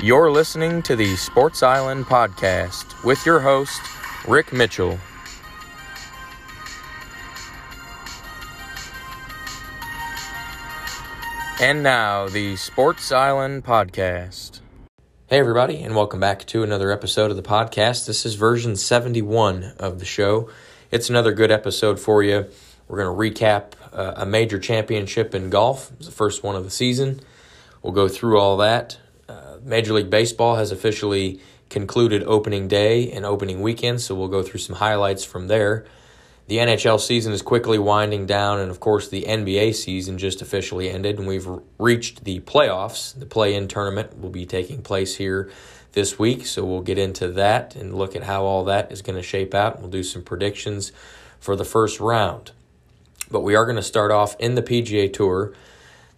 You're listening to the Sports Island podcast with your host, Rick Mitchell. And now, the Sports Island podcast. Hey, everybody, and welcome back to another episode of the podcast. This is version 71 of the show. It's another good episode for you. We're going to recap uh, a major championship in golf. It's the first one of the season. We'll go through all that. Major League Baseball has officially concluded opening day and opening weekend, so we'll go through some highlights from there. The NHL season is quickly winding down, and of course, the NBA season just officially ended, and we've reached the playoffs. The play in tournament will be taking place here this week, so we'll get into that and look at how all that is going to shape out. We'll do some predictions for the first round. But we are going to start off in the PGA Tour.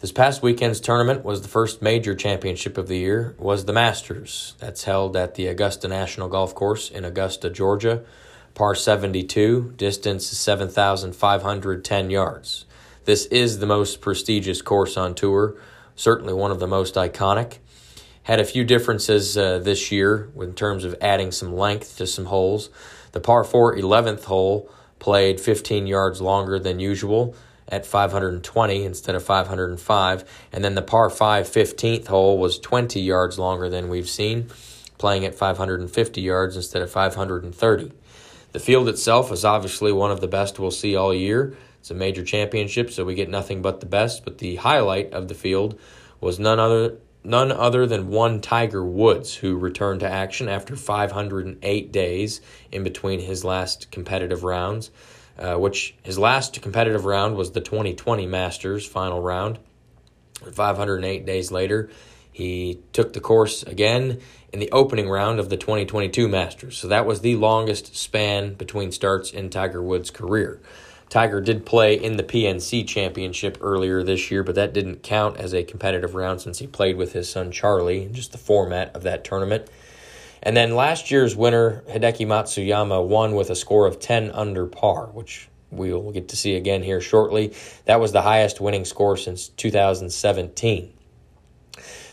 This past weekend's tournament was the first major championship of the year, was the Masters. That's held at the Augusta National Golf Course in Augusta, Georgia par 72, distance 7,510 yards. This is the most prestigious course on tour, certainly one of the most iconic. Had a few differences uh, this year in terms of adding some length to some holes. The par 4 11th hole played 15 yards longer than usual at 520 instead of 505. And then the par 5 15th hole was 20 yards longer than we've seen, playing at 550 yards instead of 530. The field itself is obviously one of the best we'll see all year. It's a major championship, so we get nothing but the best. But the highlight of the field was none other none other than one Tiger Woods, who returned to action after 508 days in between his last competitive rounds. Uh, which his last competitive round was the 2020 Masters final round. 508 days later, he took the course again in the opening round of the 2022 Masters. So that was the longest span between starts in Tiger Woods' career. Tiger did play in the PNC Championship earlier this year, but that didn't count as a competitive round since he played with his son Charlie, just the format of that tournament. And then last year's winner, Hideki Matsuyama, won with a score of 10 under par, which we'll get to see again here shortly. That was the highest winning score since 2017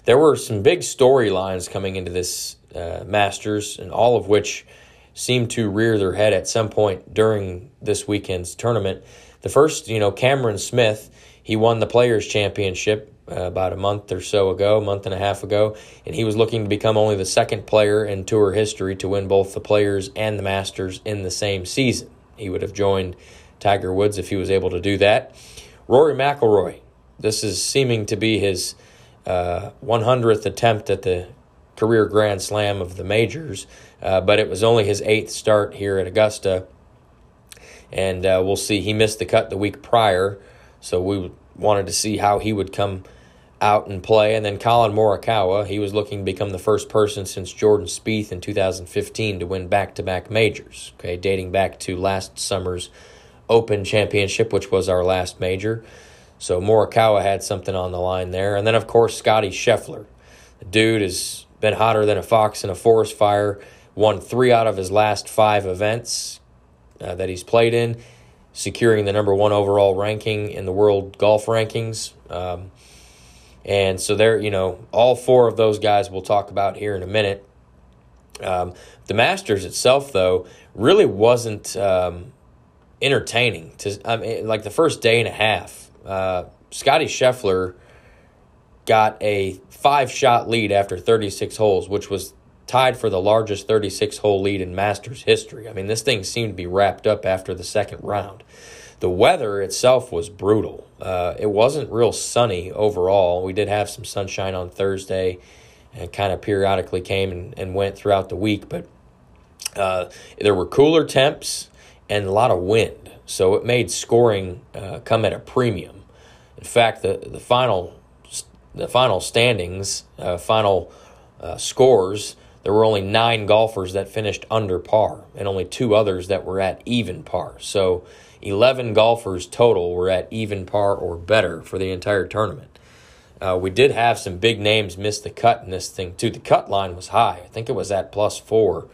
there were some big storylines coming into this uh, Masters, and all of which seemed to rear their head at some point during this weekend's tournament. The first, you know, Cameron Smith, he won the Players' Championship uh, about a month or so ago, a month and a half ago, and he was looking to become only the second player in tour history to win both the Players and the Masters in the same season. He would have joined Tiger Woods if he was able to do that. Rory McIlroy, this is seeming to be his uh, 100th attempt at the career Grand Slam of the majors, uh, but it was only his eighth start here at Augusta. And uh, we'll see. He missed the cut the week prior, so we wanted to see how he would come out and play. And then Collin Morikawa, he was looking to become the first person since Jordan Spieth in 2015 to win back-to-back majors. Okay, dating back to last summer's Open Championship, which was our last major. So Morikawa had something on the line there. And then, of course, Scotty Scheffler. The dude has been hotter than a fox in a forest fire, won three out of his last five events uh, that he's played in, securing the number one overall ranking in the world golf rankings. Um, and so there, you know, all four of those guys we'll talk about here in a minute. Um, the Masters itself, though, really wasn't um, entertaining. To I mean, like the first day and a half, uh, Scotty Scheffler got a five shot lead after 36 holes, which was tied for the largest 36 hole lead in Masters history. I mean, this thing seemed to be wrapped up after the second round. The weather itself was brutal. Uh, it wasn't real sunny overall. We did have some sunshine on Thursday and kind of periodically came and, and went throughout the week, but uh, there were cooler temps and a lot of wind. So it made scoring uh, come at a premium. In fact, the the final the final standings, uh, final uh, scores, there were only nine golfers that finished under par and only two others that were at even par. So 11 golfers total were at even par or better for the entire tournament. Uh, we did have some big names miss the cut in this thing, too. The cut line was high. I think it was at plus four.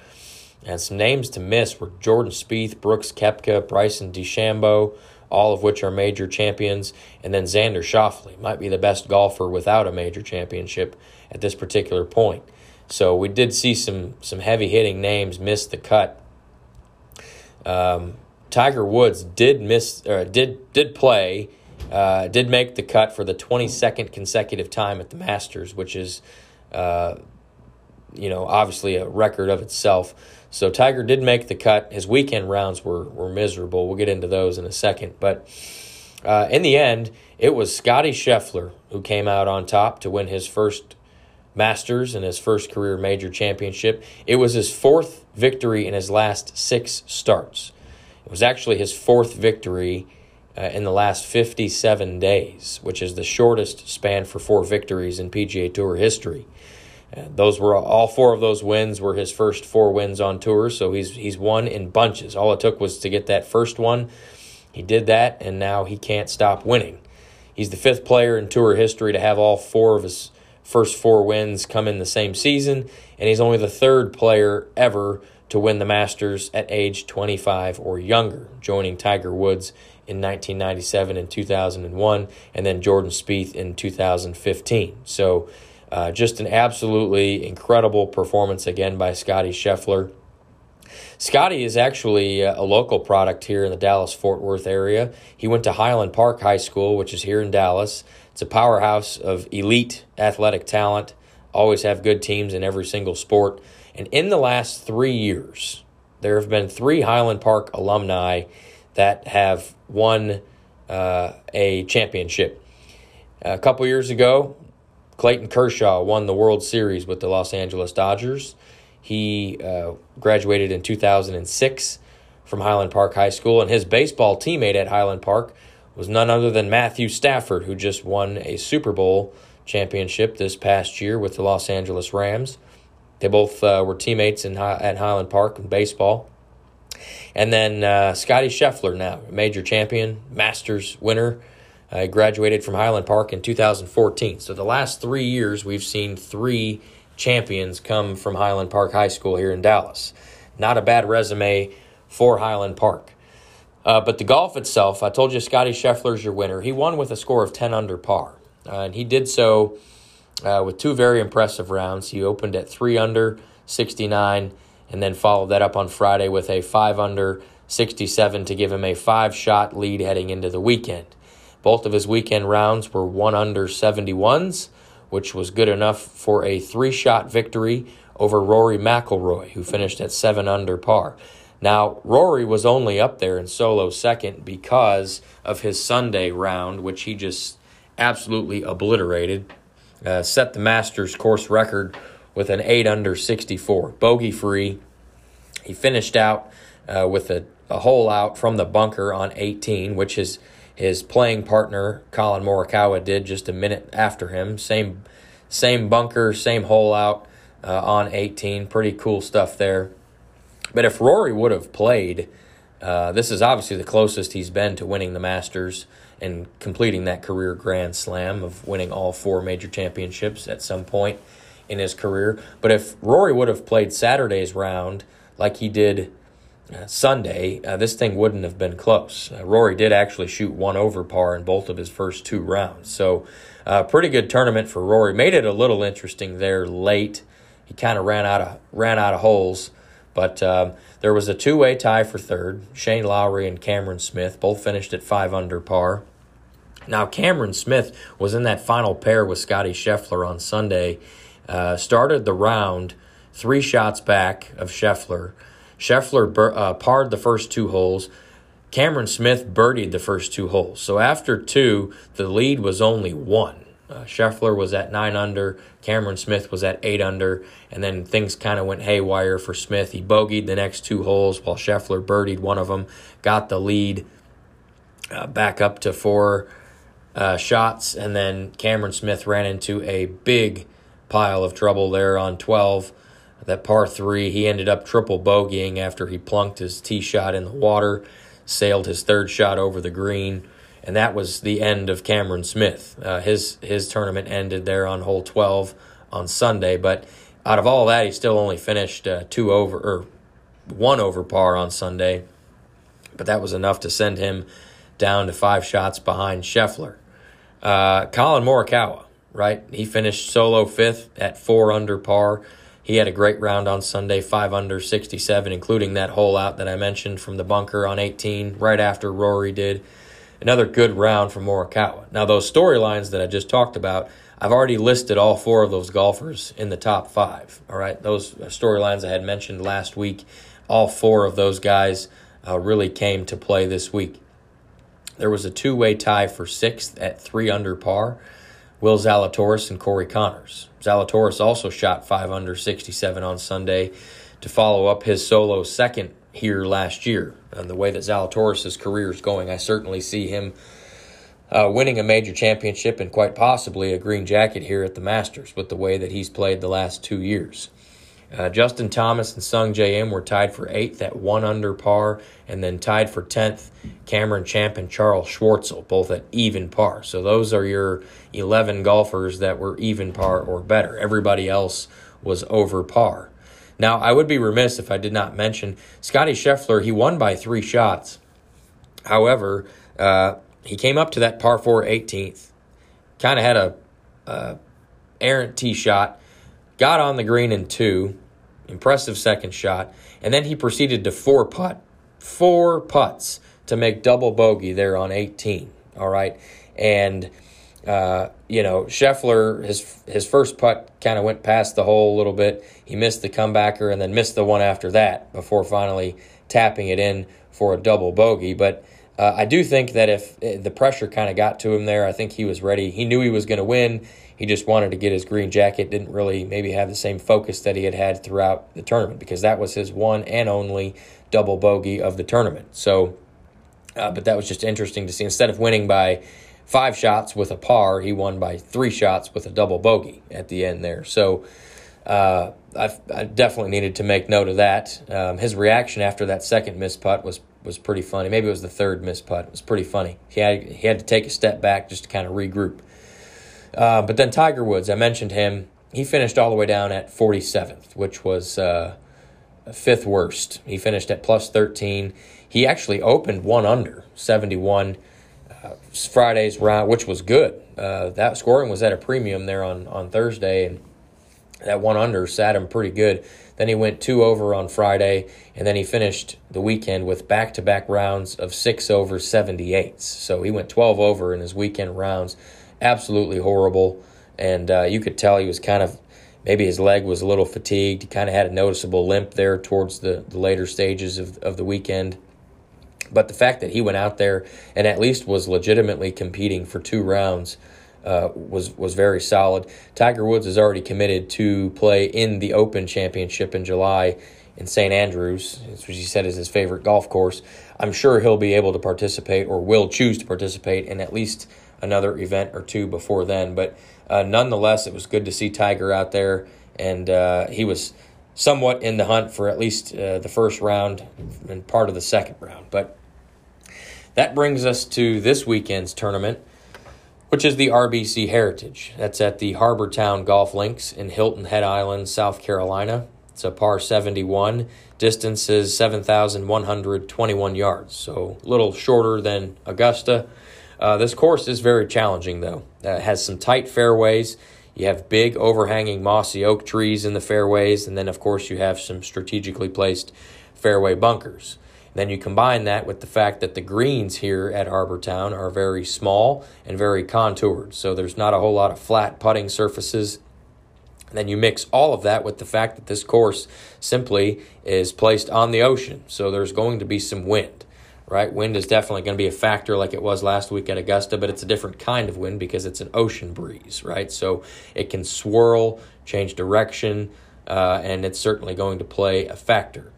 And some names to miss were Jordan Spieth, Brooks Koepka, Bryson DeChambeau, all of which are major champions. And then Xander Schauffele might be the best golfer without a major championship at this particular point. So we did see some some heavy hitting names miss the cut. Um, Tiger Woods did miss or did did play, uh, did make the cut for the 22nd consecutive time at the Masters, which is, uh, you know, obviously a record of itself. So Tiger did make the cut. His weekend rounds were were miserable. We'll get into those in a second, but. Uh, in the end, it was Scotty Scheffler who came out on top to win his first Masters and his first career major championship. It was his fourth victory in his last six starts. Was actually his fourth victory uh, in the last 57 days, which is the shortest span for four victories in PGA Tour history. Uh, those were all four of those wins were his first four wins on tour, so he's he's won in bunches. All it took was to get that first one. He did that, and now he can't stop winning. He's the fifth player in tour history to have all four of his first four wins come in the same season, and he's only the third player ever to win the Masters at age 25 or younger, joining Tiger Woods in 1997 and 2001, and then Jordan Spieth in 2015. So, uh, just an absolutely incredible performance again by Scotty Scheffler. Scotty is actually a local product here in the Dallas Fort Worth area. He went to Highland Park High School, which is here in Dallas. It's a powerhouse of elite athletic talent, always have good teams in every single sport. And in the last three years, there have been three Highland Park alumni that have won uh, a championship. A couple years ago, Clayton Kershaw won the World Series with the Los Angeles Dodgers. He uh, graduated in 2006 from Highland Park High School, and his baseball teammate at Highland Park was none other than Matthew Stafford, who just won a Super Bowl championship this past year with the Los Angeles Rams. They both uh, were teammates in at Highland Park in baseball. And then uh, Scotty Scheffler, now major champion, Masters winner, uh, graduated from Highland Park in 2014. So the last three years, we've seen three champions come from Highland Park High School here in Dallas. Not a bad resume for Highland Park. Uh, but the golf itself, I told you Scotty Scheffler's your winner. He won with a score of 10 under par. Uh, and he did so uh, with two very impressive rounds. He opened at 3 under 69 and then followed that up on Friday with a 5 under 67 to give him a five shot lead heading into the weekend. Both of his weekend rounds were 1 under 71s, which was good enough for a three shot victory over Rory McIlroy, who finished at 7 under par. Now, Rory was only up there in solo second because of his Sunday round, which he just absolutely obliterated. Uh, set the Masters course record with an 8 under 64, bogey free. He finished out uh, with a, a hole out from the bunker on 18, which his, his playing partner, Collin Morikawa, did just a minute after him. Same, same bunker, same hole out uh, on 18. Pretty cool stuff there. But if Rory would have played, uh, this is obviously the closest he's been to winning the Masters and completing that career Grand Slam of winning all four major championships at some point in his career. But if Rory would have played Saturday's round like he did uh, Sunday, uh, this thing wouldn't have been close. Uh, Rory did actually shoot one over par in both of his first two rounds. So, uh, pretty good tournament for Rory. Made it a little interesting there late. He kind of ran out of ran out of holes. But um, there was a two way tie for third. Shane Lowry and Cameron Smith both finished at five under par. Now, Cameron Smith was in that final pair with Scotty Scheffler on Sunday. Uh, started the round three shots back of Scheffler. Scheffler bur- uh, parred the first two holes. Cameron Smith birdied the first two holes. So after two, the lead was only one. Uh, Scheffler was at nine under, Cameron Smith was at eight under, and then things kind of went haywire for Smith. He bogeyed the next two holes while Scheffler birdied one of them, got the lead uh, back up to four uh, shots, and then Cameron Smith ran into a big pile of trouble there on 12. That par three, he ended up triple bogeying after he plunked his tee shot in the water, sailed his third shot over the green, and that was the end of Cameron Smith. Uh, his his tournament ended there on hole 12 on Sunday, but out of all that, he still only finished uh, two over or one over par on Sunday, but that was enough to send him down to five shots behind Scheffler. Uh, Collin Morikawa, right? He finished solo fifth at four under par. He had a great round on Sunday, five under 67, including that hole out that I mentioned from the bunker on 18, right after Rory did. Another good round for Morikawa. Now, those storylines that I just talked about, I've already listed all four of those golfers in the top five. All right, those storylines I had mentioned last week, all four of those guys uh, really came to play this week. There was a two way tie for sixth at three under par. Will Zalatoris and Corey Conners. Zalatoris also shot 5 under 67 on Sunday to follow up his solo second here last year. And the way that Zalatoris' career is going, I certainly see him uh, winning a major championship and quite possibly a green jacket here at the Masters with the way that he's played the last two years. Uh, Justin Thomas and Sungjae Im were tied for eighth at one under par, and then tied for tenth, Cameron Champ and Charles Schwartzel, both at even par. So those are your 11 golfers that were even par or better. Everybody else was over par. Now, I would be remiss if I did not mention Scotty Scheffler. He won by three shots. However, uh, he came up to that par 4 18th, kind of had a errant tee shot, got on the green in two, impressive second shot, and then he proceeded to four putt, four putts to make double bogey there on 18. All right, and uh, you know Scheffler his his first putt kind of went past the hole a little bit. He missed the comebacker and then missed the one after that before finally tapping it in for a double bogey, but. Uh, I do think that if uh, the pressure kind of got to him there, I think he was ready. He knew he was going to win. He just wanted to get his green jacket, didn't really maybe have the same focus that he had had throughout the tournament because that was his one and only double bogey of the tournament. So, uh, but that was just interesting to see. Instead of winning by five shots with a par, he won by three shots with a double bogey at the end there. So, uh, I, I, definitely needed to make note of that. Um, his reaction after that second miss putt was was pretty funny. Maybe it was the third miss putt. It was pretty funny. He had he had to take a step back just to kind of regroup. Uh, but then Tiger Woods, I mentioned him. He finished all the way down at 47th, which was uh, fifth worst. He finished at plus 13. He actually opened one under 71 uh, Friday's round, which was good. Uh, that scoring was at a premium there on, on Thursday, and that one under sat him pretty good. Then he went two over on Friday, and then he finished the weekend with back to back rounds of six over 78s. So he went 12 over in his weekend rounds absolutely horrible. And uh, you could tell he was kind of maybe his leg was a little fatigued. He kind of had a noticeable limp there towards the, the later stages of, of the weekend. But the fact that he went out there and at least was legitimately competing for two rounds uh, was was very solid. Tiger Woods is already committed to play in the Open Championship in July in St. Andrews, which he said is his favorite golf course. I'm sure he'll be able to participate or will choose to participate in at least another event or two before then. But uh, nonetheless, it was good to see Tiger out there, and uh, he was somewhat in the hunt for at least uh, the first round and part of the second round. But that brings us to this weekend's tournament, which is the RBC Heritage. That's at the Harbour Town Golf Links in Hilton Head Island, South Carolina. It's a par 71. Distance is 7,121 yards, so a little shorter than Augusta. Uh, this course is very challenging, though. Uh, it has some tight fairways. You have big overhanging mossy oak trees in the fairways, and then, of course, you have some strategically placed fairway bunkers. And then you combine that with the fact that the greens here at Harbour Town are very small and very contoured, so there's not a whole lot of flat putting surfaces. And then you mix all of that with the fact that this course simply is placed on the ocean, so there's going to be some wind right? Wind is definitely going to be a factor like it was last week at Augusta, but it's a different kind of wind because it's an ocean breeze, right? So it can swirl, change direction, uh, and it's certainly going to play a factor.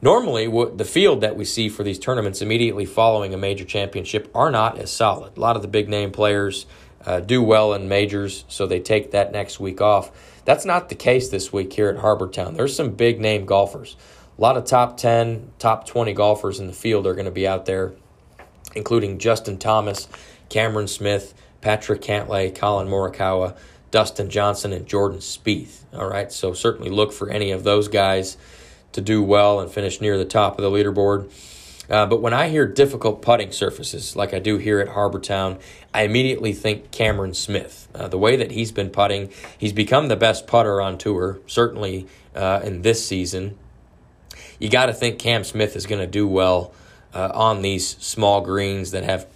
Normally, the field that we see for these tournaments immediately following a major championship are not as solid. A lot of the big name players uh, do well in majors, so they take that next week off. That's not the case this week here at Harbour Town. There's some big name golfers. A lot of top 10, top 20 golfers in the field are going to be out there, including Justin Thomas, Cameron Smith, Patrick Cantlay, Collin Morikawa, Dustin Johnson, and Jordan Spieth. All right, so certainly look for any of those guys to do well and finish near the top of the leaderboard. Uh, but when I hear difficult putting surfaces, like I do here at Harbour Town, I immediately think Cameron Smith. Uh, the way that he's been putting, he's become the best putter on tour, certainly uh, in this season. You got to think Cam Smith is going to do well uh, on these small greens that have,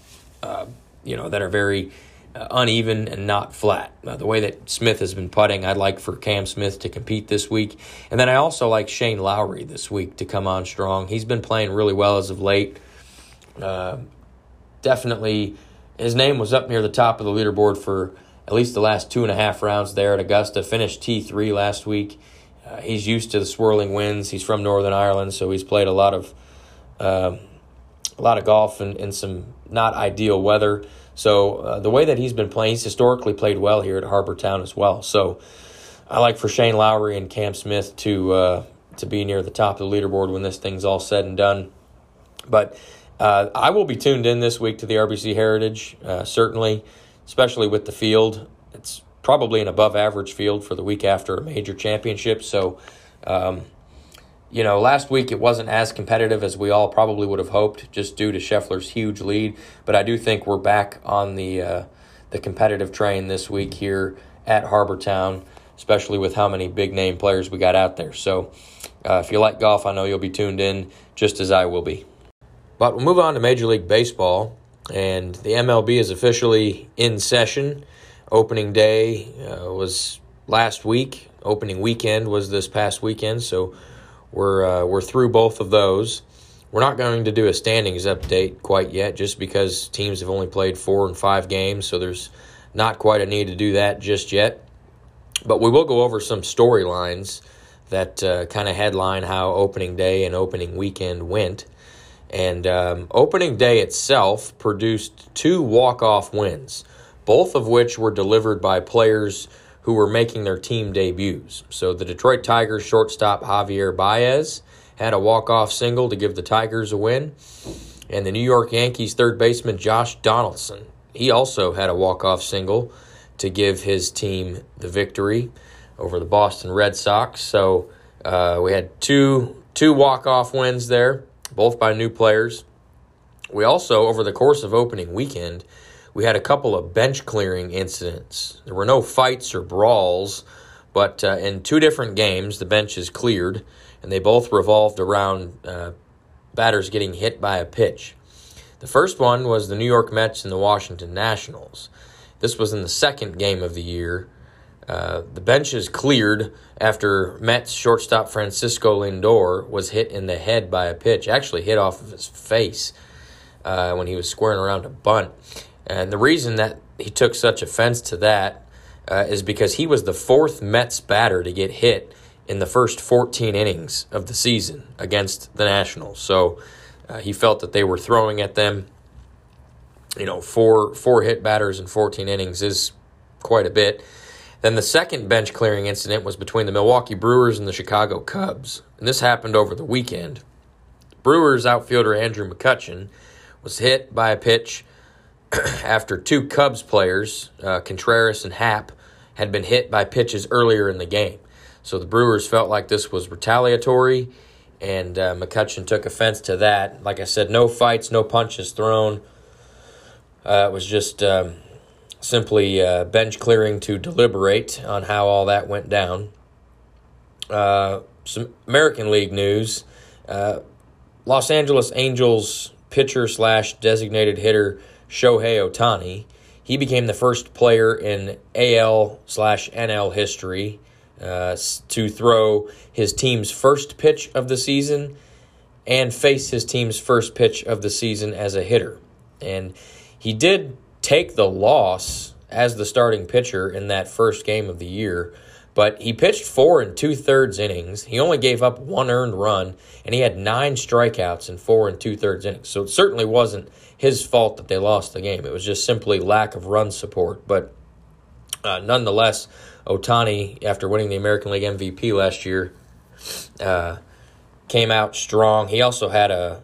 uh, you know, that are very uh, uneven and not flat. Uh, the way that Smith has been putting, I'd like for Cam Smith to compete this week. And then I also like Shane Lowry this week to come on strong. He's been playing really well as of late. Uh, definitely, his name was up near the top of the leaderboard for at least the last two and a half rounds there at Augusta. Finished T3 last week. Uh, he's used to the swirling winds. He's from Northern Ireland, so he's played a lot of uh, a lot of golf in, in some not ideal weather. So uh, the way that he's been playing, he's historically played well here at Harbour Town as well. So I like for Shane Lowry and Cam Smith to uh, to be near the top of the leaderboard when this thing's all said and done. But uh, I will be tuned in this week to the RBC Heritage, uh, certainly, especially with the field. It's probably an above average field for the week after a major championship. So um, you know, last week it wasn't as competitive as we all probably would have hoped, just due to Scheffler's huge lead. But I do think we're back on the uh, the competitive train this week here at Harbour Town, especially with how many big name players we got out there. So, uh, if you like golf, I know you'll be tuned in just as I will be. But we'll move on to Major League Baseball, and the MLB is officially in session. Opening day uh, was last week. Opening weekend was this past weekend. So we're uh, we're through both of those. We're not going to do a standings update quite yet, just because teams have only played four and five games, so there's not quite a need to do that just yet. But we will go over some storylines that uh, kind of headline how opening day and opening weekend went. And um, opening day itself produced two walk off wins, both of which were delivered by players who were making their team debuts. So the Detroit Tigers shortstop Javier Baez had a walk-off single to give the Tigers a win. And the New York Yankees third baseman Josh Donaldson, he also had a walk-off single to give his team the victory over the Boston Red Sox. So uh, we had two two walk-off wins there, both by new players. We also, over the course of opening weekend, we had a couple of bench clearing incidents. There were no fights or brawls, but uh, in two different games, the bench is cleared, and they both revolved around uh, batters getting hit by a pitch. The first one was the New York Mets and the Washington Nationals. This was in the second game of the year. Uh, the bench is cleared after Mets shortstop Francisco Lindor was hit in the head by a pitch, actually hit off of his face uh, when he was squaring around a bunt. And the reason that he took such offense to that uh, is because he was the fourth Mets batter to get hit in the first 14 innings of the season against the Nationals. So uh, he felt that they were throwing at them. You know, four four hit batters in 14 innings is quite a bit. Then the second bench clearing incident was between the Milwaukee Brewers and the Chicago Cubs, and this happened over the weekend. Brewers outfielder Andrew McCutchen was hit by a pitch after two Cubs players, uh, Contreras and Happ, had been hit by pitches earlier in the game. So the Brewers felt like this was retaliatory, and uh, McCutchen took offense to that. Like I said, no fights, no punches thrown. Uh, it was just um, simply uh, bench clearing to deliberate on how all that went down. Uh, some American League news uh, Los Angeles Angels pitcher slash designated hitter Shohei Ohtani. He became the first player in AL slash NL history uh, to throw his team's first pitch of the season and face his team's first pitch of the season as a hitter. And he did take the loss as the starting pitcher in that first game of the year, But he pitched four and two thirds innings. He only gave up one earned run, and he had nine strikeouts in four and two thirds innings. So it certainly wasn't his fault that they lost the game. It was just simply lack of run support. But uh, nonetheless, Ohtani, after winning the American League MVP last year, uh, came out strong. He also had a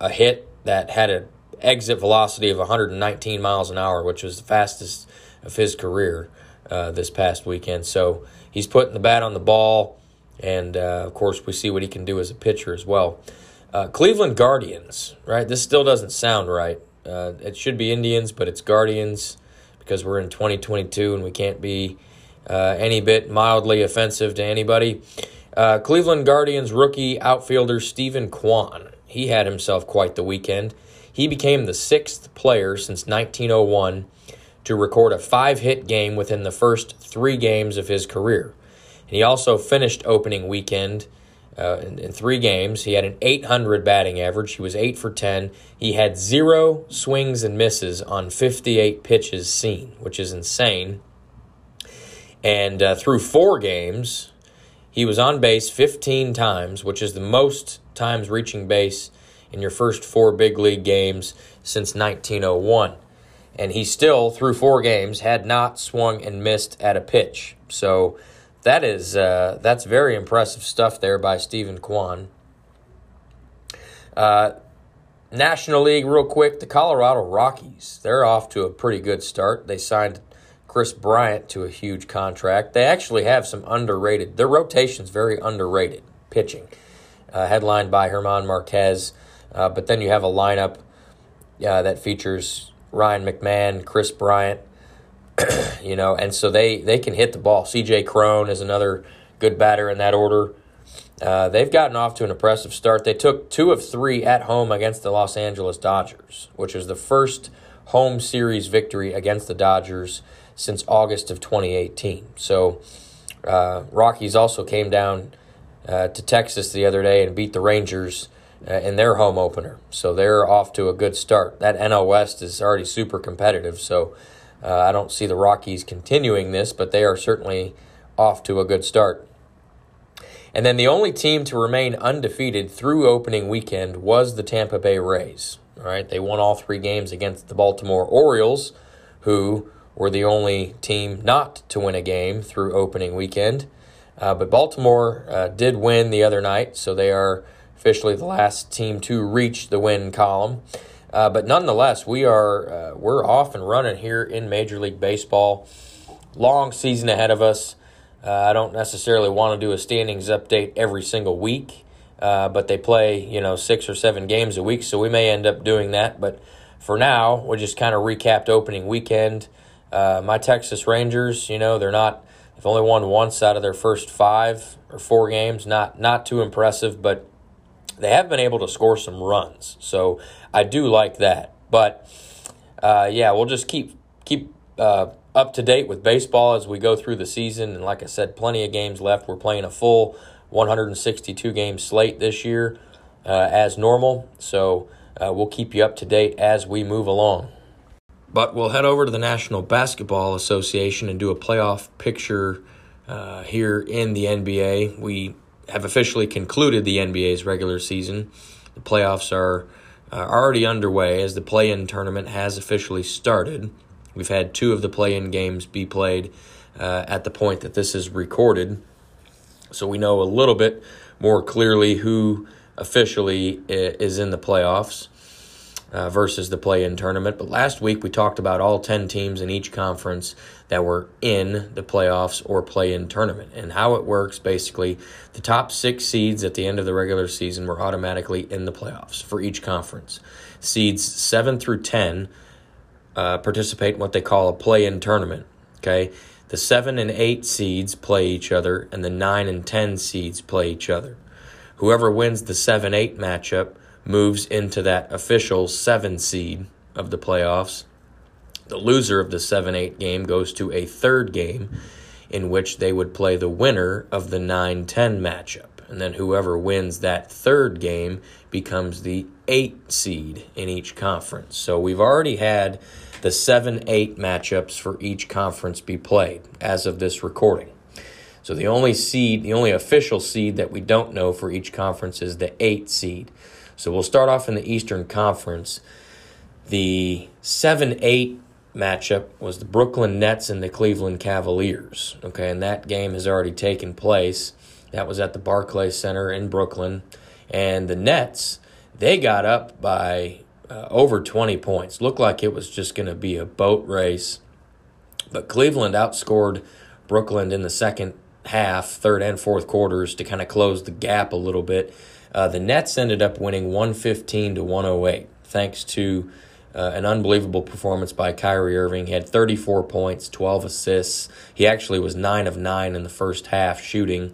a hit that had an exit velocity of 119 miles an hour, which was the fastest of his career uh, this past weekend. So he's putting the bat on the ball, and uh, of course, we see what he can do as a pitcher as well. Uh, Cleveland Guardians, right? This still doesn't sound right. Uh, it should be Indians, but it's Guardians because we're in 2022 and we can't be uh, any bit mildly offensive to anybody. Uh, Cleveland Guardians rookie outfielder Steven Kwan. He had himself quite the weekend. He became the sixth player since 1901 to record a five hit game within the first three games of his career. And he also finished opening weekend uh, in, in, three games. He had an 800 batting average. He was 8 for 10. He had zero swings and misses on 58 pitches seen, which is insane. And uh, through four games, he was on base 15 times, which is the most times reaching base in your first four big league games since 1901 and he still, through four games, had not swung and missed at a pitch. So that is uh, that's very impressive stuff there by Steven Kwan. Uh, National League, real quick, the Colorado Rockies. They're off to a pretty good start. They signed Kris Bryant to a huge contract. They actually have some underrated. Their rotation's very underrated pitching, uh, headlined by Herman Marquez. Uh, but then you have a lineup uh, that features Ryan McMahon, Kris Bryant, you know, and so they they can hit the ball. C.J. Cron is another good batter in that order. Uh, they've gotten off to an impressive start. They took two of three at home against the Los Angeles Dodgers, which was the first home series victory against the Dodgers since August of 2018. So, uh, Rockies also came down uh, to Texas the other day and beat the Rangers uh, in their home opener. So they're off to a good start. That NL West is already super competitive. So uh, I don't see the Rockies continuing this, but they are certainly off to a good start. And then the only team to remain undefeated through opening weekend was the Tampa Bay Rays. All right, they won all three games against the Baltimore Orioles, who were the only team not to win a game through opening weekend. Uh, but Baltimore uh, did win the other night, so they are officially the last team to reach the win column. Uh, but nonetheless, we are uh, we're off and running here in Major League Baseball. Long season ahead of us. Uh, I don't necessarily want to do a standings update every single week, uh, but they play you know six or seven games a week, so we may end up doing that. But for now, we just kind of recapped opening weekend. Uh, my Texas Rangers, you know, they're not. They've only won once out of their first five or four games. Not not too impressive, but they have been able to score some runs. So I do like that. But uh, yeah, we'll just keep keep uh, up to date with baseball as we go through the season. And like I said, plenty of games left. We're playing a full 162 game slate this year uh, as normal. So uh, we'll keep you up to date as we move along. But we'll head over to the National Basketball Association and do a playoff picture uh, here in the NBA. We have officially concluded the NBA's regular season. The playoffs are uh, already underway as the play in tournament has officially started. We've had two of the play in games be played uh, at the point that this is recorded. So we know a little bit more clearly who officially is in the playoffs uh, versus the play in tournament. But last week we talked about all 10 teams in each conference that were in the playoffs or play in tournament and how it works basically. The top six seeds at the end of the regular season were automatically in the playoffs for each conference. Seeds 7 through 10 uh, participate in what they call a play in tournament. Okay. The 7 and 8 seeds play each other, and the 9 and 10 seeds play each other. Whoever wins the 7 8 matchup moves into that official seven seed of the playoffs. The loser of the 7 8 game goes to a third game in which they would play the winner of the 9 10 matchup. And then whoever wins that third game becomes the 8 seed in each conference. So we've already had the 7 8 matchups for each conference be played as of this recording. So the only seed, the only official seed that we don't know for each conference is the eight seed. So we'll start off in the Eastern Conference. The 7 8 matchup was the Brooklyn Nets and the Cleveland Cavaliers. Okay, and that game has already taken place. That was at the Barclays Center in Brooklyn. And the Nets, they got up by uh, over 20 points. Looked like it was just going to be a boat race. But Cleveland outscored Brooklyn in the second half, third and fourth quarters to kind of close the gap a little bit. Uh, the Nets ended up winning 115 to 108, thanks to uh, an unbelievable performance by Kyrie Irving. He had 34 points, 12 assists. He actually was 9 of 9 in the first half shooting.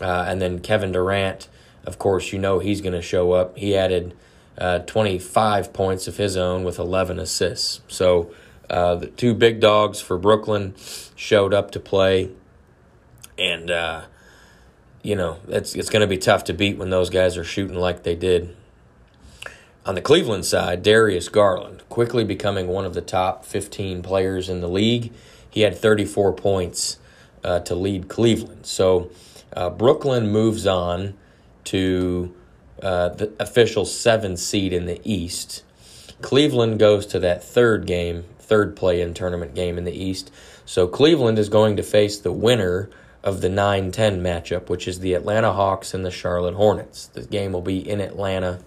Uh, and then Kevin Durant, of course, you know he's going to show up. He added uh, 25 points of his own with 11 assists. So uh, the two big dogs for Brooklyn showed up to play. And, uh, you know, it's, it's going to be tough to beat when those guys are shooting like they did. On the Cleveland side, Darius Garland, quickly becoming one of the top 15 players in the league. He had 34 points uh, to lead Cleveland. So uh, Brooklyn moves on to uh, the official seven seed in the East. Cleveland goes to that third game, third play in tournament game in the East. So Cleveland is going to face the winner of the 9 10 matchup, which is the Atlanta Hawks and the Charlotte Hornets. The game will be in Atlanta.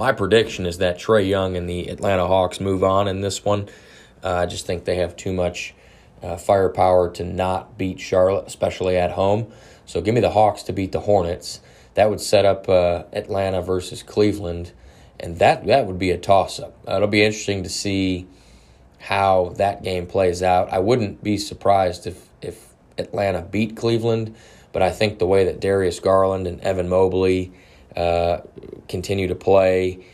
My prediction is that Trae Young and the Atlanta Hawks move on in this one. Uh, I just think they have too much uh, firepower to not beat Charlotte, especially at home. So give me the Hawks to beat the Hornets. That would set up uh, Atlanta versus Cleveland, and that that would be a toss up. it'll be interesting to see how that game plays out. I wouldn't be surprised if if Atlanta beat Cleveland, but I think the way that Darius Garland and Evan Mobley uh, continue to play,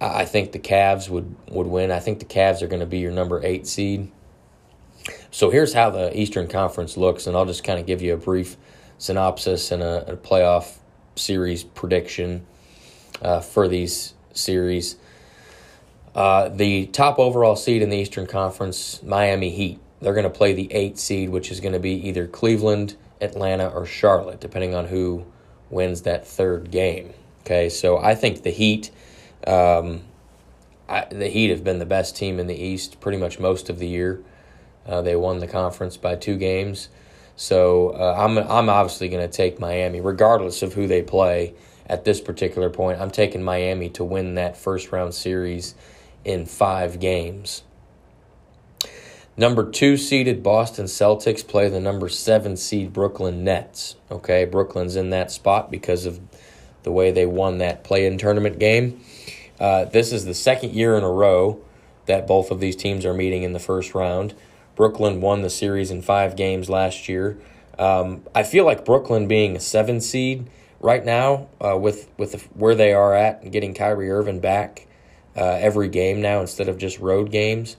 I think the Cavs would would win. I think the Cavs are going to be your number eight seed. So here's how the Eastern Conference looks, and I'll just kind of give you a brief synopsis and a, a playoff series prediction uh, for these series. Uh, the top overall seed in the Eastern Conference, Miami Heat. They're going to play the eight seed, which is going to be either Cleveland, Atlanta, or Charlotte, depending on who wins that third game. Okay, so I think the Heat, um, I, the Heat have been the best team in the East pretty much most of the year. Uh, they won the conference by two games. So uh, I'm I'm obviously going to take Miami, regardless of who they play at this particular point. I'm taking Miami to win that first round series in five games. Number two seeded Boston Celtics play the number seven seed Brooklyn Nets. Okay, Brooklyn's in that spot because of the way they won that play in tournament game. Uh, this is the second year in a row that both of these teams are meeting in the first round. Brooklyn won the series in five games last year. Um, I feel like Brooklyn being a seven seed right now, uh, with with the, where they are at and getting Kyrie Irving back uh, every game now instead of just road games.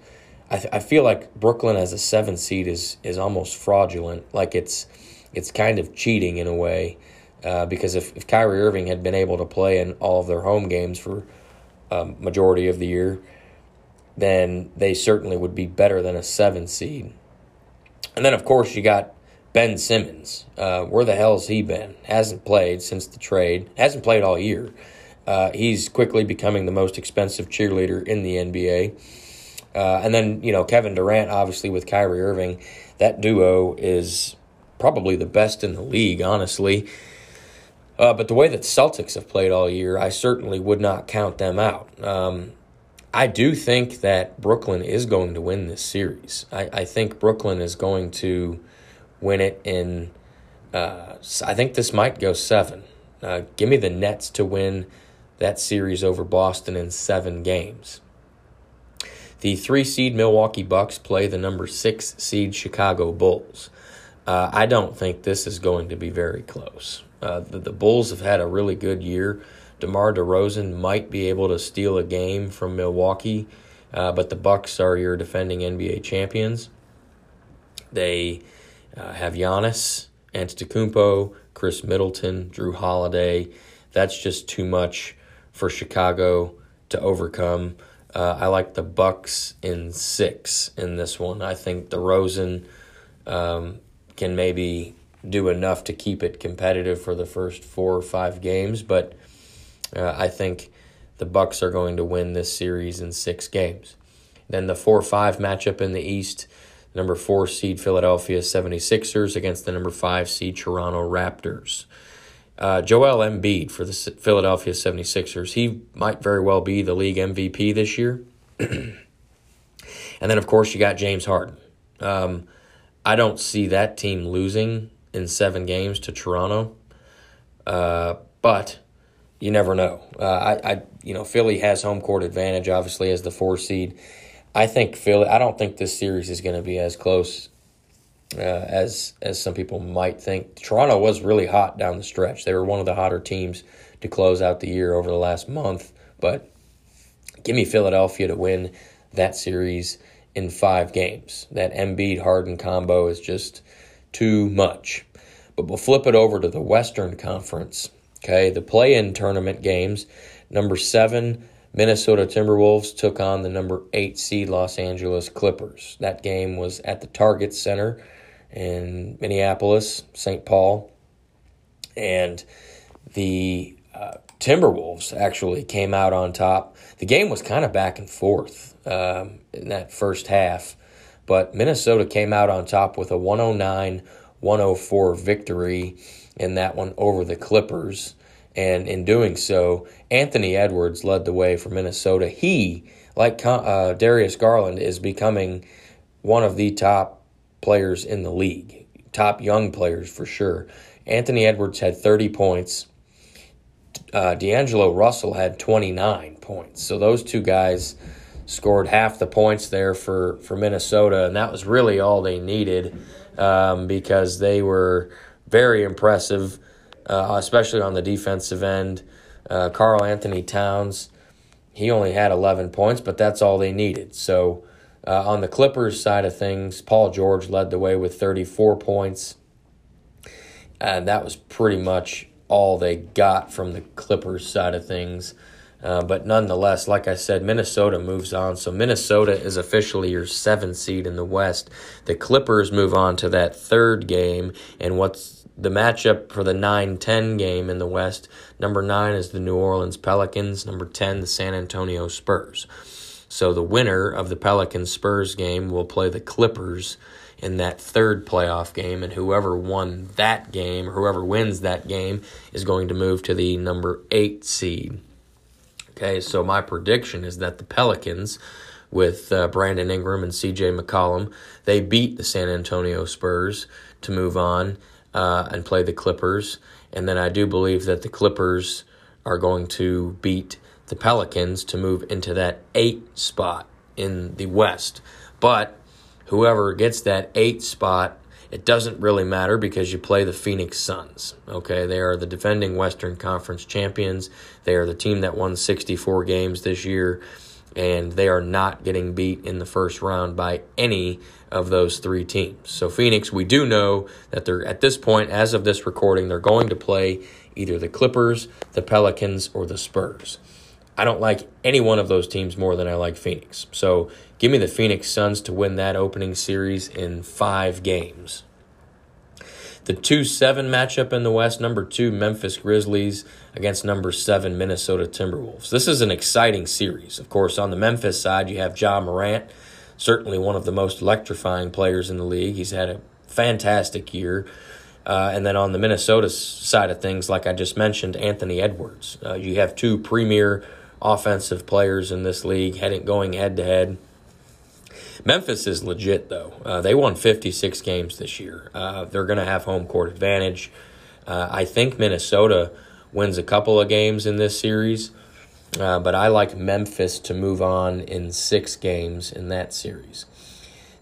I, th- I feel like Brooklyn as a seven seed is is almost fraudulent. Like it's it's kind of cheating in a way uh, because if, if Kyrie Irving had been able to play in all of their home games for um, majority of the year, then they certainly would be better than a seven seed. And then, of course, you got Ben Simmons. Uh, where the hell's he been? Hasn't played since the trade. Hasn't played all year. Uh, he's quickly becoming the most expensive cheerleader in the NBA. Uh, and then, you know, Kevin Durant, obviously, with Kyrie Irving, that duo is probably the best in the league, honestly. Uh, but the way that Celtics have played all year, I certainly would not count them out. Um, I do think that Brooklyn is going to win this series. I, I think Brooklyn is going to win it in. Uh, I think this might go seven. Uh, give me the Nets to win that series over Boston in seven games. The three seed Milwaukee Bucks play the number six seed Chicago Bulls. Uh, I don't think this is going to be very close. Uh, the, the Bulls have had a really good year. DeMar DeRozan might be able to steal a game from Milwaukee, uh, but the Bucks are your defending NBA champions. They uh, have Giannis, Antetokounmpo, Khris Middleton, Jrue Holiday. That's just too much for Chicago to overcome. Uh, I like the Bucks in six in this one. I think DeRozan um, can maybe do enough to keep it competitive for the first four or five games, but uh, I think the Bucks are going to win this series in six games. Then the 4 5 matchup in the East, number 4 seed Philadelphia 76ers against the number 5 seed Toronto Raptors. Uh, Joel Embiid for the Philadelphia 76ers, he might very well be the league MVP this year. and then, of course, you got James Harden. Um, I don't see that team losing in seven games to Toronto, uh, but you never know. Uh, I, I, you know, Philly has home court advantage, obviously, as the four seed. I think Philly. I don't think this series is going to be as close uh, as as some people might think. Toronto was really hot down the stretch. They were one of the hotter teams to close out the year over the last month. But give me Philadelphia to win that series in five games. That Embiid Harden combo is just too much. But we'll flip it over to the Western Conference. Okay, the play-in tournament games. Number seven Minnesota Timberwolves took on the number eight seed Los Angeles Clippers. That game was at the Target Center in Minneapolis, St. Paul. And the uh, Timberwolves actually came out on top. The game was kind of back and forth um, in that first half, but Minnesota came out on top with a 109 104 victory in that one over the Clippers. And in doing so, Anthony Edwards led the way for Minnesota. He, like uh, Darius Garland, is becoming one of the top players in the league, top young players for sure. Anthony Edwards had 30 points. Uh, D'Angelo Russell had 29 points. So those two guys scored half the points there for, for Minnesota, and that was really all they needed um, because they were very impressive uh, especially on the defensive end. Uh, Karl-Anthony Towns, he only had 11 points, but that's all they needed. So uh, on the Clippers side of things, Paul George led the way with 34 points. And that was pretty much all they got from the Clippers side of things. Uh, but nonetheless, like I said, Minnesota moves on. So Minnesota is officially your seventh seed in the West. The Clippers move on to that third game. And what's the matchup for the 9 10 game in the West. Number 9 is the New Orleans Pelicans. Number 10, the San Antonio Spurs. So the winner of the Pelicans Spurs game will play the Clippers in that third playoff game, and whoever won that game, or whoever wins that game, is going to move to the number 8 seed. Okay, so my prediction is that the Pelicans with uh, Brandon Ingram and CJ McCollum. They beat the San Antonio Spurs to move on uh, and play the Clippers. And then I do believe that the Clippers are going to beat the Pelicans to move into that eight spot in the West. But whoever gets that eight spot, it doesn't really matter because you play the Phoenix Suns. Okay, they are the defending Western Conference champions. They are the team that won 64 games this year and they are not getting beat in the first round by any of those three teams. So Phoenix, we do know that they're at this point, as of this recording, they're going to play either the Clippers, the Pelicans, or the Spurs. I don't like any one of those teams more than I like Phoenix. So give me the Phoenix Suns to win that opening series in five games. The 2 7 matchup in the West, number two, Memphis Grizzlies against number seven, Minnesota Timberwolves. This is an exciting series. Of course, on the Memphis side, you have Ja Morant, certainly one of the most electrifying players in the league. He's had a fantastic year. Uh, and then on the Minnesota side of things, like I just mentioned, Anthony Edwards. Uh, you have two premier offensive players in this league heading going head to head. Memphis is legit, though. Uh, they won 56 games this year. Uh, they're going to have home court advantage. Uh, I think Minnesota wins a couple of games in this series, uh, but I like Memphis to move on in six games in that series.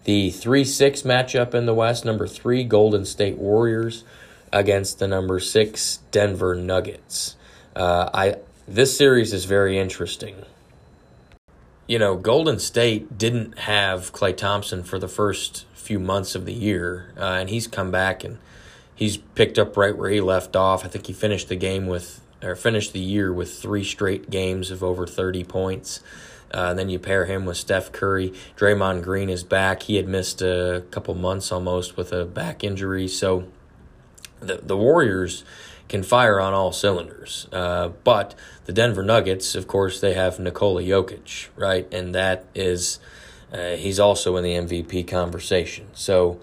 The 3 6 matchup in the West, number three, Golden State Warriors against the number six, Denver Nuggets. Uh, I This series is very interesting you know, Golden State didn't have Klay Thompson for the first few months of the year, uh, and he's come back and he's picked up right where he left off. I think he finished the game with or finished the year with three straight games of over 30 points. Uh, then you pair him with Steph Curry. Draymond Green is back. He had missed a couple months almost with a back injury. So the, the Warriors can fire on all cylinders. Uh, but the Denver Nuggets, of course, they have Nikola Jokic, right? And that is, uh, he's also in the MVP conversation. So,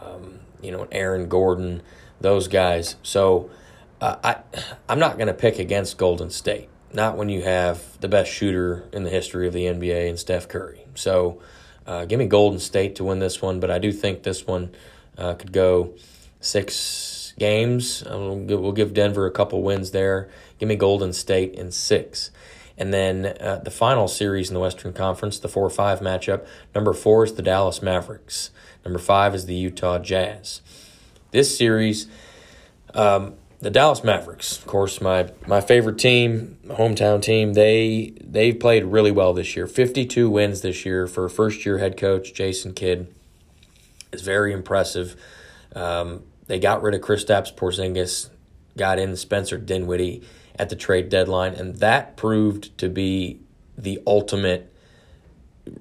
um, you know, Aaron Gordon, those guys. So, uh, I, I'm not going to pick against Golden State. Not when you have the best shooter in the history of the NBA and Steph Curry. So, uh, give me Golden State to win this one, but I do think this one uh, could go six games. We'll give Denver a couple wins there. Give me Golden State in six. And then uh, the final series in the Western Conference, the 4 5 matchup. Number four is the Dallas Mavericks. Number five is the Utah Jazz. This series, um, the Dallas Mavericks, of course, my my favorite team, hometown team. They they've played really well this year. Fifty two wins this year for first year head coach Jason Kidd. Is very impressive. Um, they got rid of Kristaps Porzingis, got in Spencer Dinwiddie at the trade deadline, and that proved to be the ultimate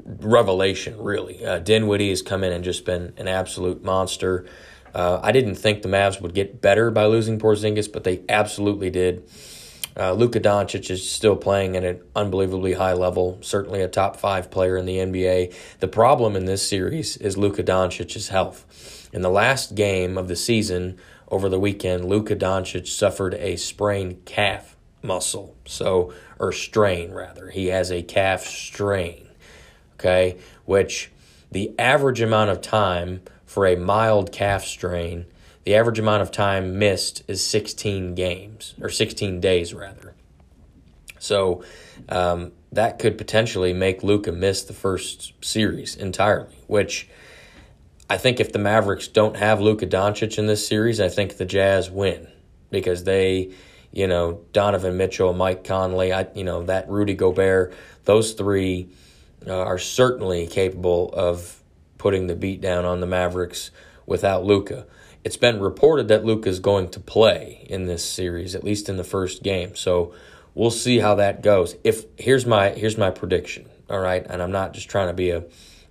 revelation. Really, uh, Dinwiddie has come in and just been an absolute monster. Uh, I didn't think the Mavs would get better by losing Porzingis, but they absolutely did. Uh, Luka Doncic is still playing at an unbelievably high level, certainly a top five player in the NBA. The problem in this series is Luka Doncic's health. In the last game of the season over the weekend, Luka Doncic suffered a sprained calf muscle, so or strain rather. He has a calf strain. Okay, which the average amount of time for a mild calf strain, the average amount of time missed is 16 games, or 16 days rather. So um, that could potentially make Luka miss the first series entirely, which I think if the Mavericks don't have Luka Doncic in this series, I think the Jazz win because they, you know, Donovan Mitchell, Mike Conley, I, you know, that Rudy Gobert, those three uh, are certainly capable of putting the beat down on the Mavericks without Luka. It's been reported that Luka is going to play in this series, at least in the first game. So we'll see how that goes. If here's my here's my prediction. All right, and I'm not just trying to be a,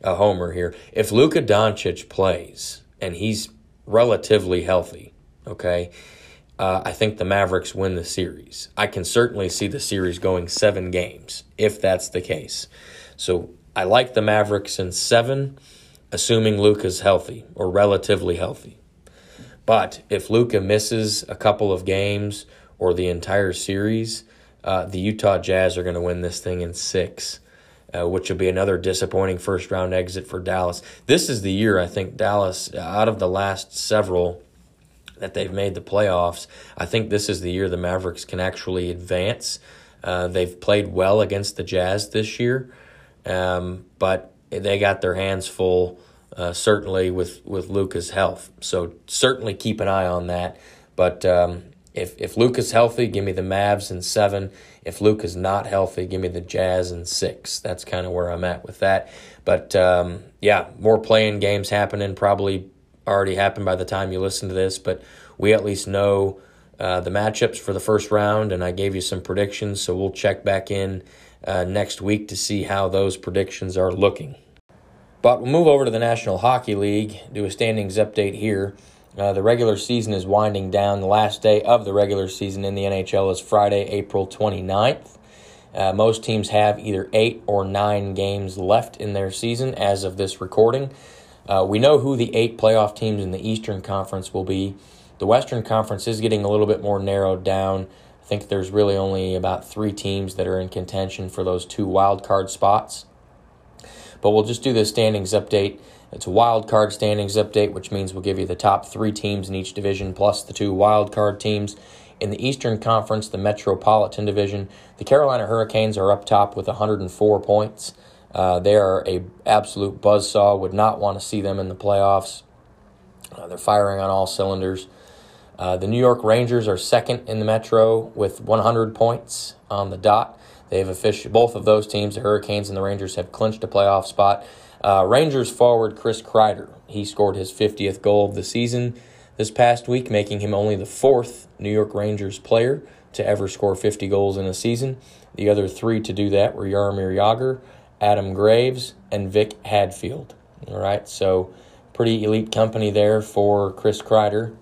a homer here. If Luka Doncic plays and he's relatively healthy, okay, uh, I think the Mavericks win the series. I can certainly see the series going seven games if that's the case. So I like the Mavericks in seven assuming Luka's healthy or relatively healthy. But if Luka misses a couple of games or the entire series, uh, the Utah Jazz are going to win this thing in six, uh, which will be another disappointing first round exit for Dallas. This is the year I think Dallas, out of the last several that they've made the playoffs, I think this is the year the Mavericks can actually advance. Uh, they've played well against the Jazz this year, um, but they got their hands full, uh, certainly with with Luka's health. So certainly keep an eye on that. But um, if if Luka's healthy, give me the Mavs in seven. If Luke is not healthy, give me the Jazz and six. That's kind of where I'm at with that. But um, yeah, more playing games happening. Probably already happened by the time you listen to this. But we at least know. Uh, the matchups for the first round, and I gave you some predictions, so we'll check back in uh, next week to see how those predictions are looking. But we'll move over to the National Hockey League, do a standings update here. Uh, the regular season is winding down. The last day of the regular season in the NHL is Friday, April 29th. Uh, most teams have either eight or nine games left in their season as of this recording. Uh, we know who the eight playoff teams in the Eastern Conference will be. The Western Conference is getting a little bit more narrowed down. I think there's really only about three teams that are in contention for those two wild card spots. But we'll just do the standings update. It's a wild card standings update, which means we'll give you the top three teams in each division plus the two wild card teams. In the Eastern Conference, the Metropolitan Division, the Carolina Hurricanes are up top with 104 points. Uh, they are a absolute buzzsaw. Would not want to see them in the playoffs. Uh, they're firing on all cylinders. Uh, the New York Rangers are second in the Metro with 100 points on the dot. They've officially, both of those teams, the Hurricanes and the Rangers, have clinched a playoff spot. Uh, Rangers forward Chris Kreider, he scored his 50th goal of the season. this past week, making him only the fourth New York Rangers player to ever score 50 goals in a season. The other three to do that were Jaromir Jagr, Adam Graves, and Vic Hadfield. All right, so pretty elite company there for Chris Kreider.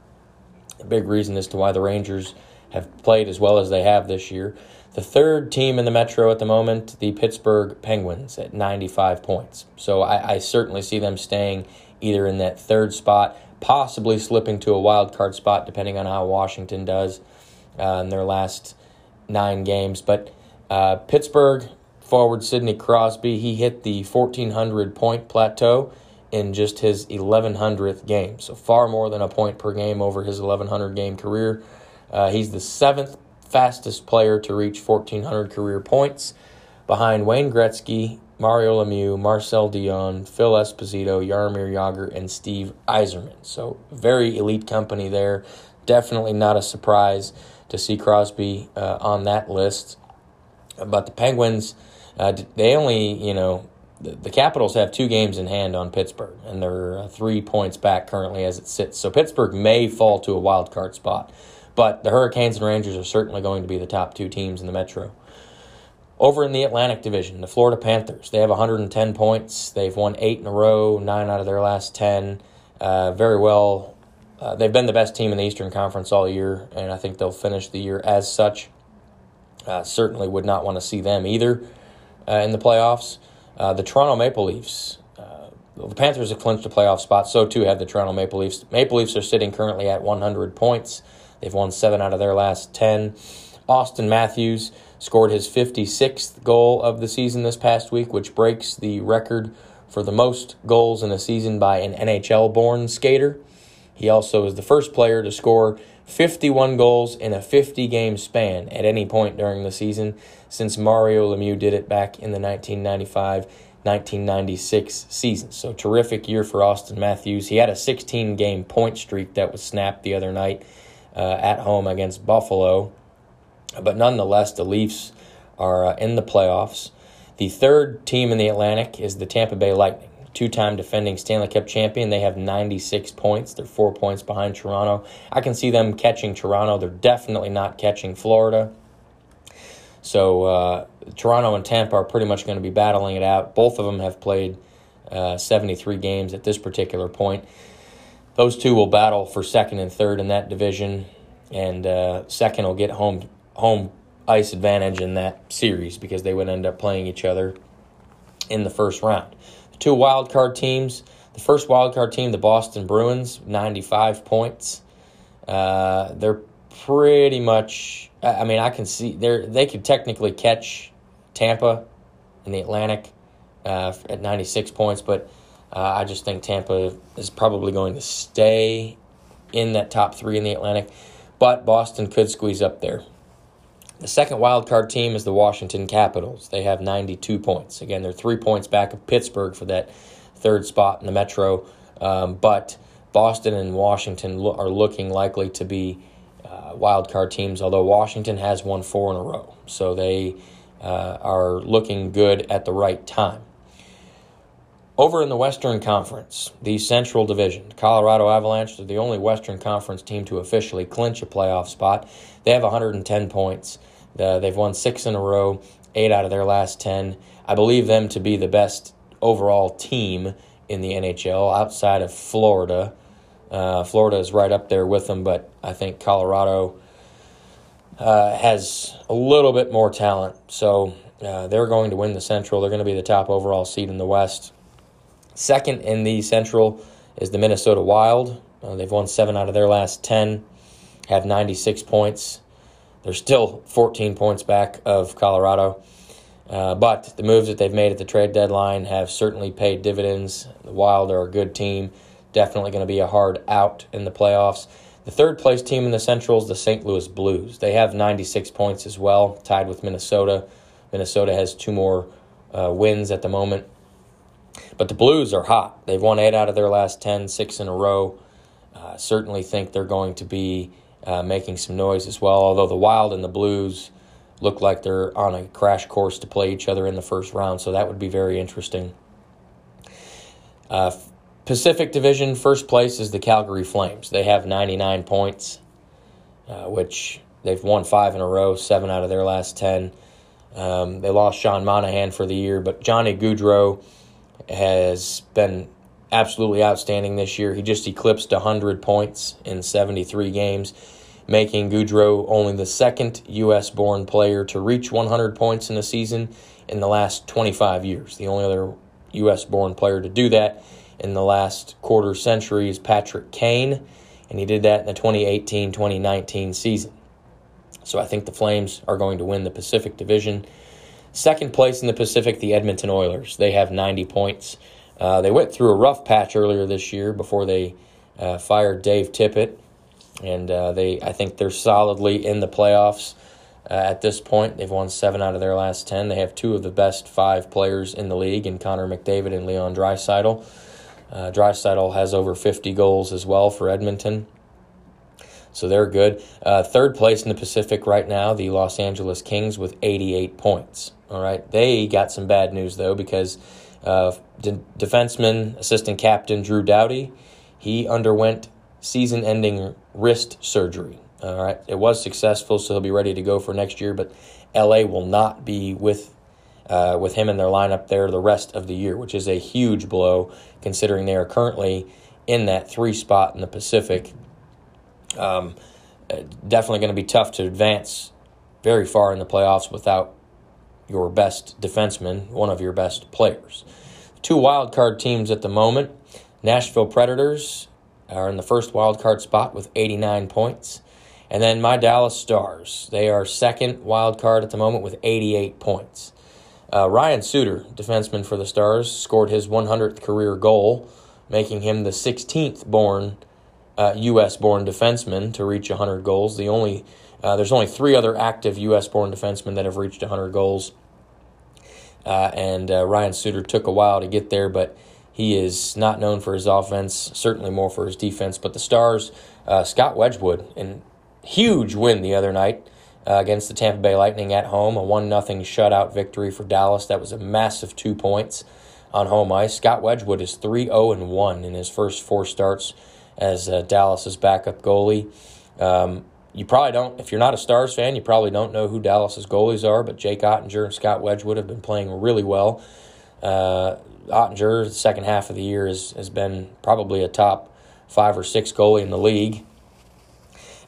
A big reason as to why the Rangers have played as well as they have this year. The third team in the Metro at the moment, the Pittsburgh Penguins, at 95 points. So I, I certainly see them staying either in that third spot, possibly slipping to a wild card spot, depending on how Washington does uh, in their last nine games. But uh, Pittsburgh forward Sidney Crosby, he hit the 1,400 point plateau in just his 1100th game. So far more than a point per game over his 1100 game career. Uh, he's the seventh fastest player to reach 1,400 career points behind Wayne Gretzky, Mario Lemieux, Marcel Dionne, Phil Esposito, Jaromir Jagr, and Steve Yzerman. So very elite company there. Definitely not a surprise to see Crosby uh, on that list. But the Penguins, uh, they only, you know, the, the Capitals have two games in hand on Pittsburgh, and they're uh, three points back currently as it sits. So Pittsburgh may fall to a wild card spot. But the Hurricanes and Rangers are certainly going to be the top two teams in the Metro. Over in the Atlantic Division, the Florida Panthers, they have 110 points. They've won eight in a row, nine out of their last 10. Uh, very well. Uh, they've been the best team in the Eastern Conference all year, and I think they'll finish the year as such. Uh, certainly would not want to see them either uh, in the playoffs. Uh, the Toronto Maple Leafs, uh, the Panthers have clinched a playoff spot, so too have the Toronto Maple Leafs. Maple Leafs are sitting currently at 100 points. They've won seven out of their last 10. Auston Matthews scored his 56th goal of the season this past week, which breaks the record for the most goals in a season by an NHL born skater. He also is the first player to score 51 goals in a 50 game span at any point during the season since Mario Lemieux did it back in the 1995 1996 season. So, terrific year for Auston Matthews. He had a 16 game point streak that was snapped the other night uh, at home against Buffalo. But nonetheless, the Leafs are uh, in the playoffs. The third team in the Atlantic is the Tampa Bay Lightning, two time defending Stanley Cup champion. They have 96 points. They're four points behind Toronto. I can see them catching Toronto. They're definitely not catching Florida. So uh, Toronto and Tampa are pretty much going to be battling it out. Both of them have played uh, 73 games at this particular point. Those two will battle for second and third in that division, and uh, second will get home home ice advantage in that series because they would end up playing each other in the first round. The two wild card teams. The first wild card team, the Boston Bruins, 95 points. Uh, they're pretty much. I mean, I can see they they could technically catch Tampa in the Atlantic uh, at 96 points, but uh, I just think Tampa is probably going to stay in that top three in the Atlantic, but Boston could squeeze up there. The second wild card team is the Washington Capitals. They have 92 points. Again, they're three points back of Pittsburgh for that third spot in the Metro, um, but Boston and Washington lo- are looking likely to be uh, wild card teams. Although Washington has won four in a row, so they uh, are looking good at the right time. Over in the Western Conference, the Central Division, Colorado Avalanche are the only Western Conference team to officially clinch a playoff spot. They have 110 points. they've won six in a row, eight out of their last 10. I believe them to be the best overall team in the NHL outside of Florida. Uh, Florida is right up there with them, but I think Colorado uh, has a little bit more talent. So uh, they're going to win the Central. They're going to be the top overall seed in the West. Second in the Central is the Minnesota Wild. Uh, they've won seven out of their last 10, have 96 points. They're still 14 points back of Colorado. Uh, but the moves that they've made at the trade deadline have certainly paid dividends. The Wild are a good team, definitely going to be a hard out in the playoffs. The third place team in the Central is the St. Louis Blues. They have 96 points as well, tied with Minnesota. Minnesota has two more uh, wins at the moment. But the Blues are hot. They've won eight out of their last 10, six in a row. Uh, certainly think they're going to be uh, making some noise as well. Although the Wild and the Blues look like they're on a crash course to play each other in the first round, so that would be very interesting. Uh, Pacific Division, first place is the Calgary Flames. They have 99 points, uh, which they've won five in a row, seven out of their last 10. Um, they lost Sean Monahan for the year, but Johnny Gaudreau has been absolutely outstanding this year. He just eclipsed 100 points in 73 games, making Gaudreau only the second U.S. born player to reach 100 points in a season in the last 25 years. The only other U.S. born player to do that in the last quarter century is Patrick Kane, and he did that in the 2018 2019 season. So I think the Flames are going to win the Pacific Division. Second place in the Pacific, the Edmonton Oilers. They have 90 points. Uh, they went through a rough patch earlier this year before they uh, fired Dave Tippett, and uh, they I think they're solidly in the playoffs uh, at this point. They've won seven out of their last ten. They have two of the best five players in the league, in Connor McDavid and Leon Draisaitl. Uh, has over 50 goals as well for Edmonton. So they're good. Uh, third place in the Pacific right now, the Los Angeles Kings with 88 points. All right. They got some bad news, though, because uh, de- defenseman, assistant captain Drew Doughty, he underwent season ending wrist surgery. All right. It was successful, so he'll be ready to go for next year, but LA will not be with. Uh, with him in their lineup there the rest of the year, which is a huge blow considering they are currently in that three spot in the Pacific um, definitely going to be tough to advance very far in the playoffs without your best defenseman, one of your best players. Two wild card teams at the moment. Nashville Predators are in the first wild card spot with 89 points. And then my Dallas Stars. They are second wild card at the moment with 88 points. Uh, Ryan Suter, defenseman for the Stars, scored his 100th career goal, making him the 16th born uh, U.S. born defensemen to reach 100 goals. The only uh, there's only three other active U.S. born defensemen that have reached 100 goals, uh, and uh, Ryan Suter took a while to get there, but he is not known for his offense. Certainly more for his defense. But the Stars, uh, Scott Wedgewood, in huge win the other night. Uh, against the Tampa Bay Lightning at home, a 1 0 shutout victory for Dallas. That was a massive two points on home ice. Scott Wedgewood is 3 0 1 in his first four starts as uh, Dallas's backup goalie. Um, you probably don't, if you're not a Stars fan, you probably don't know who Dallas's goalies are, but Jake Oettinger and Scott Wedgewood have been playing really well. Uh, Oettinger, the second half of the year, has, has been probably a top five or six goalie in the league.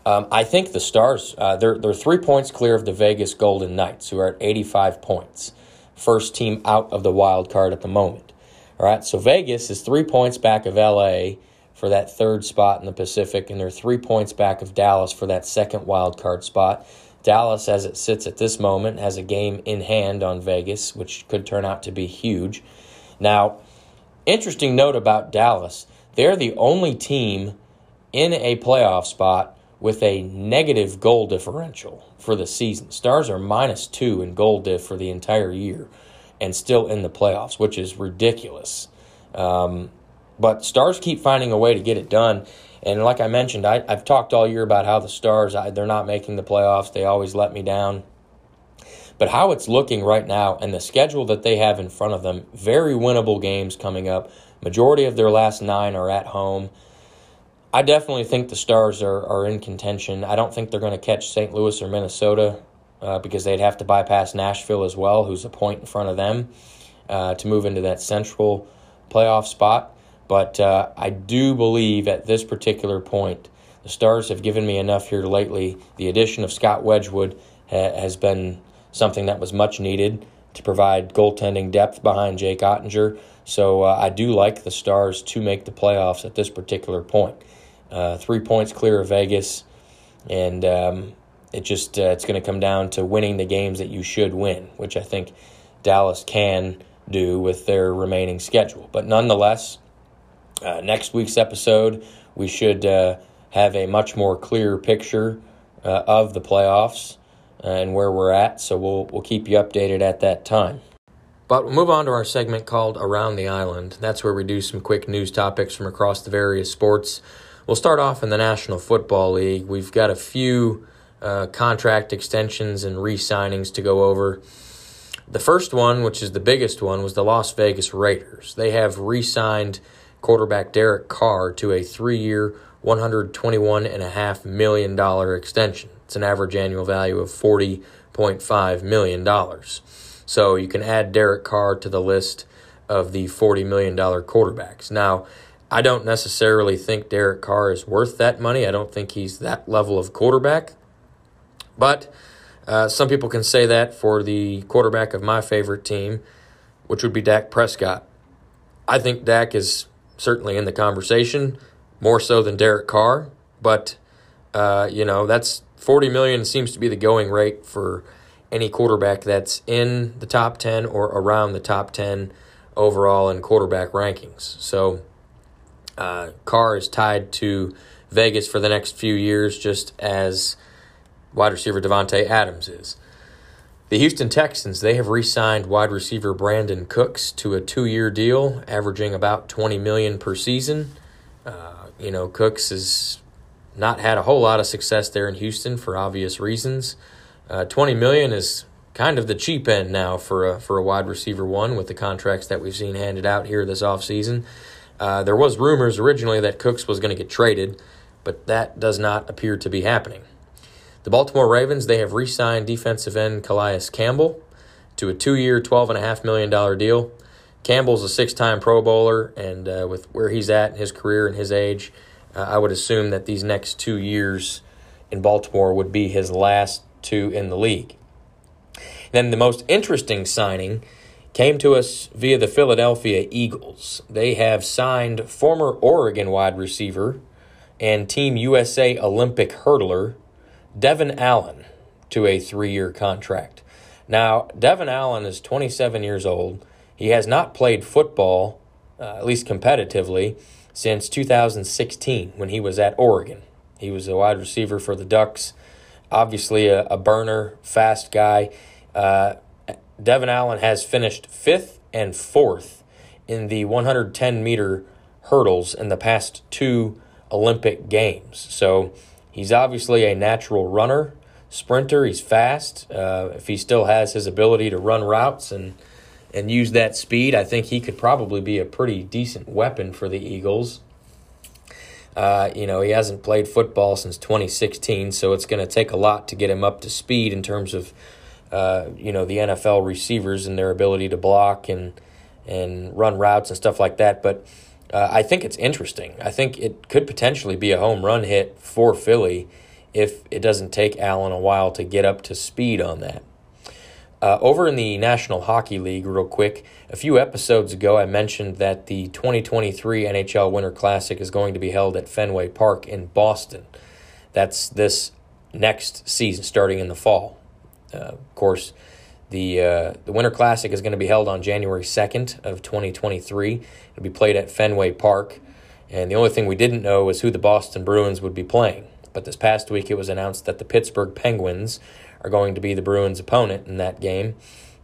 Um, I think the Stars, uh, they're, they're three points clear of the Vegas Golden Knights, who are at 85 points. First team out of the wild card at the moment. All right, so Vegas is three points back of LA for that third spot in the Pacific, and they're three points back of Dallas for that second wild card spot. Dallas, as it sits at this moment, has a game in hand on Vegas, which could turn out to be huge. Now, interesting note about Dallas they're the only team in a playoff spot with a negative goal differential for the season. Stars are minus two in goal diff for the entire year and still in the playoffs, which is ridiculous. Um, but Stars keep finding a way to get it done. And like I mentioned, I, have talked all year about how the Stars, I, they're not making the playoffs. They always let me down. But how it's looking right now and the schedule that they have in front of them, very winnable games coming up. Majority of their last nine are at home. I definitely think the Stars are, are in contention. I don't think they're going to catch St. Louis or Minnesota uh, because they'd have to bypass Nashville as well, who's a point in front of them, uh, to move into that central playoff spot. But uh, I do believe at this particular point, the Stars have given me enough here lately. The addition of Scott Wedgewood ha- has been something that was much needed to provide goaltending depth behind Jake Oettinger. So uh, I do like the Stars to make the playoffs at this particular point. Uh, three points clear of Vegas, and um, it just uh, it's going to come down to winning the games that you should win, which I think Dallas can do with their remaining schedule. But nonetheless, uh, next week's episode, we should uh, have a much more clear picture uh, of the playoffs and where we're at. So we'll we'll keep you updated at that time. But we'll move on to our segment called Around the Island. That's where we do some quick news topics from across the various sports. We'll start off in the National Football League. We've got a few uh, contract extensions and re signings to go over. The first one, which is the biggest one, was the Las Vegas Raiders. They have re signed quarterback Derek Carr to a three year, $121.5 million extension. It's an average annual value of $40.5 million. So you can add Derek Carr to the list of the $40 million quarterbacks. Now, I don't necessarily think Derek Carr is worth that money. I don't think he's that level of quarterback. But uh, some people can say that for the quarterback of my favorite team, which would be Dak Prescott. I think Dak is certainly in the conversation, more so than Derek Carr. But uh, you know, that's forty million seems to be the going rate for any quarterback that's in the top ten or around the top ten overall in quarterback rankings. So uh, Carr is tied to Vegas for the next few years, just as wide receiver Davante Adams is. The Houston Texans, they have re-signed wide receiver Brandin Cooks to a two-year deal, averaging about 20 million per season. Uh, you know, Cooks has not had a whole lot of success there in Houston for obvious reasons. Uh, 20 million is kind of the cheap end now for a for a wide receiver one with the contracts that we've seen handed out here this offseason. Uh, there was rumors originally that Cooks was going to get traded, but that does not appear to be happening. The Baltimore Ravens, they have re-signed defensive end Calais Campbell to a two-year, $12.5 million deal. Campbell's a six-time Pro Bowler, and uh, with where he's at in his career and his age, uh, I would assume that these next two years in Baltimore would be his last two in the league. Then the most interesting signing came to us via the Philadelphia Eagles. They have signed former Oregon wide receiver and Team USA Olympic hurdler Devon Allen to a three year contract. Now, Devon Allen is 27 years old. He has not played football, uh, at least competitively, since 2016 when he was at Oregon. He was a wide receiver for the Ducks, obviously a, a burner, fast guy. Uh, Devon Allen has finished fifth and fourth in the 110 meter hurdles in the past two Olympic Games. So he's obviously a natural runner, sprinter. He's fast. Uh, if he still has his ability to run routes and and use that speed, I think he could probably be a pretty decent weapon for the Eagles. Uh, you know, he hasn't played football since 2016, so it's going to take a lot to get him up to speed in terms of uh, you know the NFL receivers and their ability to block and and run routes and stuff like that. But uh, I think it's interesting. I think it could potentially be a home run hit for Philly if it doesn't take Allen a while to get up to speed on that. Uh, over in the National Hockey League, real quick, a few episodes ago, I mentioned that the 2023 NHL Winter Classic is going to be held at Fenway Park in Boston. That's this next season, starting in the fall. Uh, of course, the uh, the Winter Classic is going to be held on January 2nd of 2023. It'll be played at Fenway Park. And the only thing we didn't know was who the Boston Bruins would be playing. But this past week it was announced that the Pittsburgh Penguins are going to be the Bruins' opponent in that game.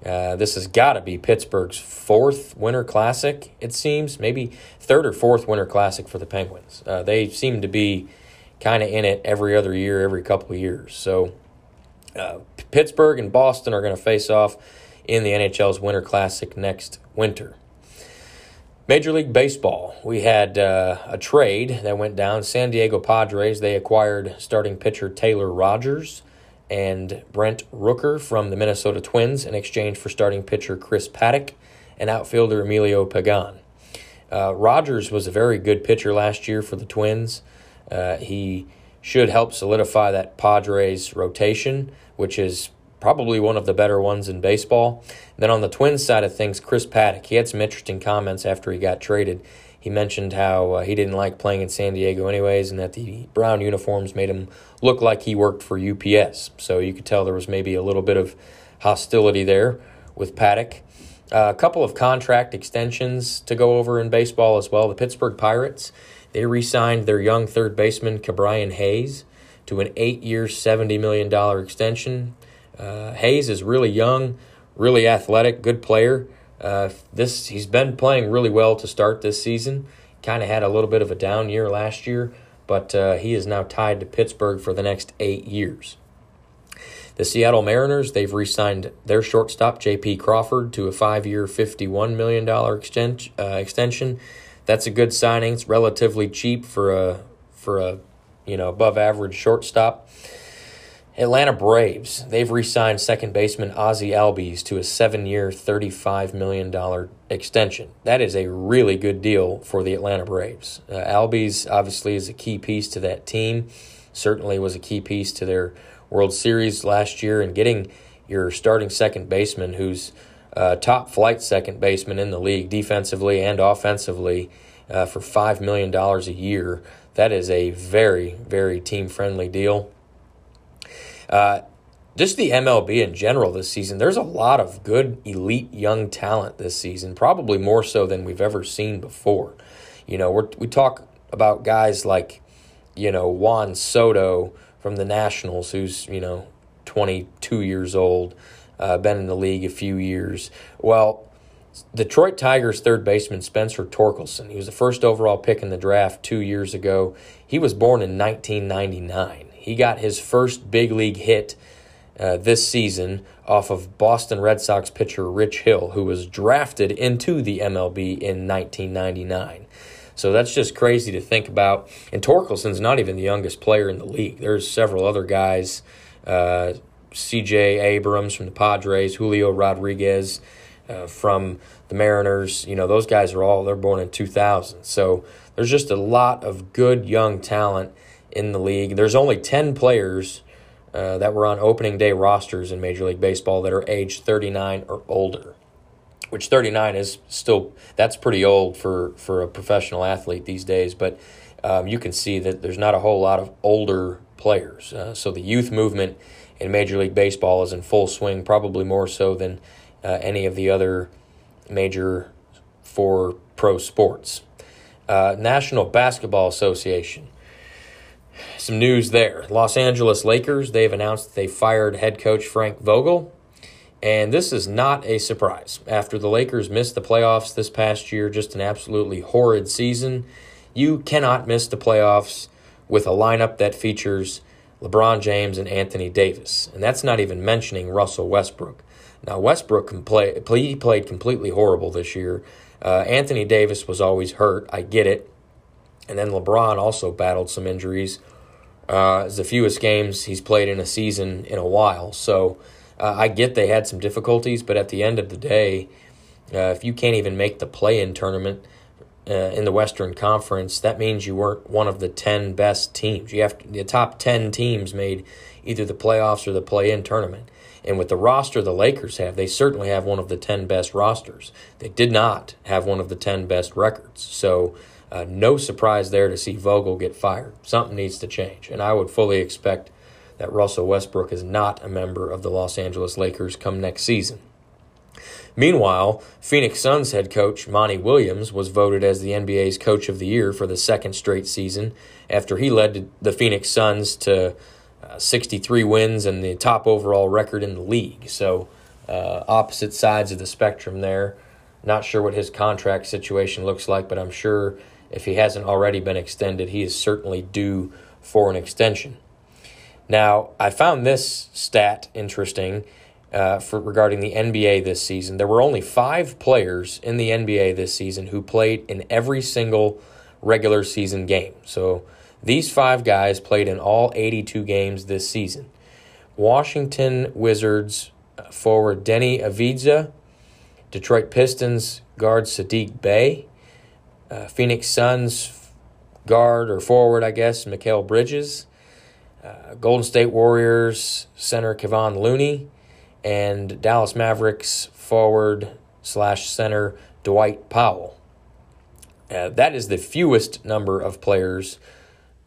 Uh, this has got to be Pittsburgh's fourth Winter Classic, it seems. Maybe third or fourth Winter Classic for the Penguins. Uh, they seem to be kind of in it every other year, every couple of years. So uh, Pittsburgh and Boston are going to face off in the NHL's Winter Classic next winter. Major League Baseball, we had uh, a trade that went down. San Diego Padres, they acquired starting pitcher Taylor Rogers and Brent Rooker from the Minnesota Twins in exchange for starting pitcher Chris Paddack and outfielder Emilio Pagan. Uh, Rogers was a very good pitcher last year for the Twins. Uh, he should help solidify that Padres rotation, which is probably one of the better ones in baseball. Then on the Twins side of things, Chris Paddack, he had some interesting comments after he got traded. He mentioned how uh, he didn't like playing in San Diego anyways, and that the brown uniforms made him look like he worked for UPS. So you could tell there was maybe a little bit of hostility there with Paddack. Uh, a couple of contract extensions to go over in baseball as well. The Pittsburgh Pirates, they re signed their young third baseman, Ke'Bryan Hayes, to an eight year, $70 million extension. Uh, Hayes is really young, really athletic, good player. Uh, this He's been playing really well to start this season. Kind of had a little bit of a down year last year, but uh, he is now tied to Pittsburgh for the next eight years. The Seattle Mariners, they've re signed their shortstop, J.P. Crawford, to a five year, $51 million extent, uh, extension. that's a good signing. It's relatively cheap for a for a you know above average shortstop. Atlanta Braves, they've re signed second baseman Ozzie Albies to a seven year, $35 million extension. That is a really good deal for the Atlanta Braves. Uh, Albies obviously is a key piece to that team, certainly was a key piece to their World Series last year, and getting your starting second baseman, who's uh, top flight second baseman in the league, defensively and offensively, uh, for $5 million a year. That is a very, very team friendly deal. Uh, just the MLB in general this season, there's a lot of good elite young talent this season, probably more so than we've ever seen before. You know, we we talk about guys like, you know, Juan Soto from the Nationals, who's, you know, 22 years old, uh, been in the league a few years. Well, Detroit Tigers third baseman Spencer Torkelson, he was the first overall pick in the draft two years ago. He was born in 1999. He got his first big league hit uh, this season off of Boston Red Sox pitcher Rich Hill, who was drafted into the MLB in 1999. So that's just crazy to think about. And Torkelson's not even the youngest player in the league. There's several other guys, uh, C.J. Abrams from the Padres, Julio Rodriguez uh, from the Mariners. You know, those guys are all they're born in 2000. So there's just a lot of good young talent in the league. There's only 10 players uh, that were on opening day rosters in Major League Baseball that are age 39 or older, which 39 is still, that's pretty old for, for a professional athlete these days. But um, you can see that there's not a whole lot of older players. Uh, so the youth movement in Major League Baseball is in full swing, probably more so than uh, any of the other major four pro sports. Uh, National Basketball Association some news there. Los Angeles Lakers, they've announced they fired head coach Frank Vogel. And this is not a surprise. After the Lakers missed the playoffs this past year, just an absolutely horrid season, you cannot miss the playoffs with a lineup that features LeBron James and Anthony Davis. And that's not even mentioning Russell Westbrook. Now, Westbrook can play, he played completely horrible this year. Uh, Anthony Davis was always hurt. I get it. And then LeBron also battled some injuries. Uh, it's the fewest games he's played in a season in a while. So uh, I get they had some difficulties, but at the end of the day, uh, if you can't even make the play in tournament uh, in the Western Conference, that means you weren't one of the 10 best teams. You have to, the top 10 teams made either the playoffs or the play in tournament. And with the roster the Lakers have, they certainly have one of the 10 best rosters. They did not have one of the 10 best records. So uh, no surprise there to see Vogel get fired. Something needs to change. And I would fully expect that Russell Westbrook is not a member of the Los Angeles Lakers come next season. Meanwhile, Phoenix Suns head coach Monty Williams was voted as the NBA's Coach of the Year for the second straight season after he led the Phoenix Suns to uh, 63 wins and the top overall record in the league. So, uh, opposite sides of the spectrum there. Not sure what his contract situation looks like, but I'm sure if he hasn't already been extended, he is certainly due for an extension. Now, I found this stat interesting uh, for regarding the NBA this season. There were only five players in the NBA this season who played in every single regular season game. So these five guys played in all 82 games this season. Washington Wizards forward Deni Avdija, Detroit Pistons guard Sadiq Bey, uh, Phoenix Suns guard or forward, I guess, Mikal Bridges. Uh, Golden State Warriors center Kevon Looney, and Dallas Mavericks forward slash center Dwight Powell. Uh, that is the fewest number of players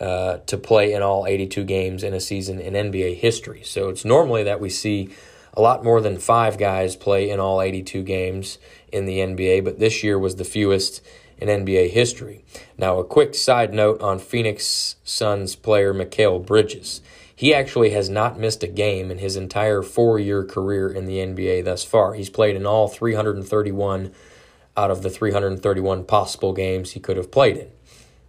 uh, to play in all 82 games in a season in NBA history. So it's normally that we see a lot more than five guys play in all 82 games in the NBA, but this year was the fewest in NBA history. Now, a quick side note on Phoenix Suns player Mikal Bridges. He actually has not missed a game in his entire four year career in the NBA thus far. He's played in all 331 out of the 331 possible games he could have played in,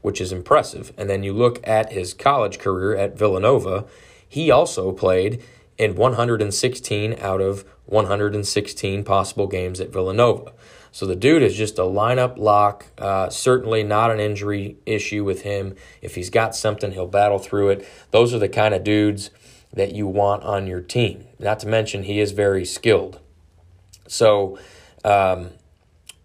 which is impressive. And then you look at his college career at Villanova, he also played in 116 out of 116 possible games at Villanova. So the dude is just a lineup lock. Uh, certainly not an injury issue with him. If he's got something, he'll battle through it. Those are the kind of dudes that you want on your team. Not to mention, he is very skilled. So, um,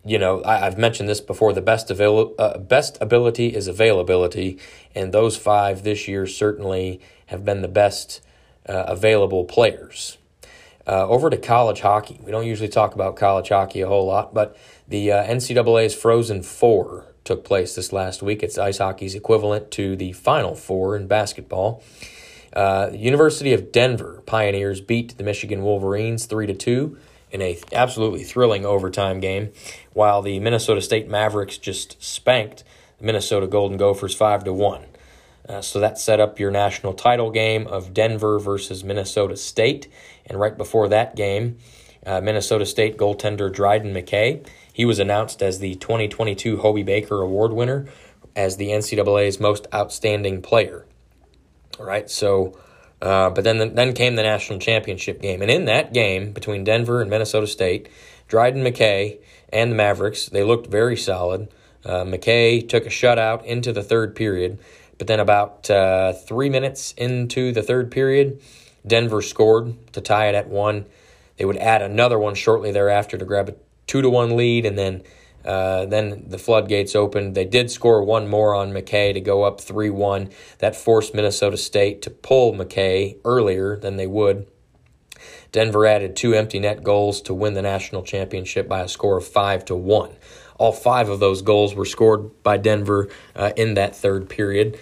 you know, I, have mentioned this before. The best avail- uh, best ability is availability, and those five this year certainly have been the best uh, available players. Uh, over to college hockey. We don't usually talk about college hockey a whole lot, but the uh, NCAA's Frozen Four took place this last week. It's ice hockey's equivalent to the Final Four in basketball. Uh, University of Denver Pioneers beat the Michigan Wolverines three to two in a absolutely thrilling overtime game, while the Minnesota State Mavericks just spanked the Minnesota Golden Gophers five to one. Uh, so that set up your national title game of Denver versus Minnesota State. And right before that game, uh, Minnesota State goaltender Dryden McKay, he was announced as the 2022 Hobey Baker Award winner as the NCAA's most outstanding player. All right, so, uh, but then then came the national championship game, and in that game between Denver and Minnesota State, Dryden McKay and the Mavericks they looked very solid. Uh, McKay took a shutout into the third period, but then, about uh, three minutes into the third period, Denver scored to tie it at one. They would add another one shortly thereafter to grab a two to one lead, and then uh, then the floodgates opened. They did score one more on McKay to go up three one. That forced Minnesota State to pull McKay earlier than they would. Denver added two empty net goals to win the national championship by a score of five to one. All five of those goals were scored by Denver uh, in that third period.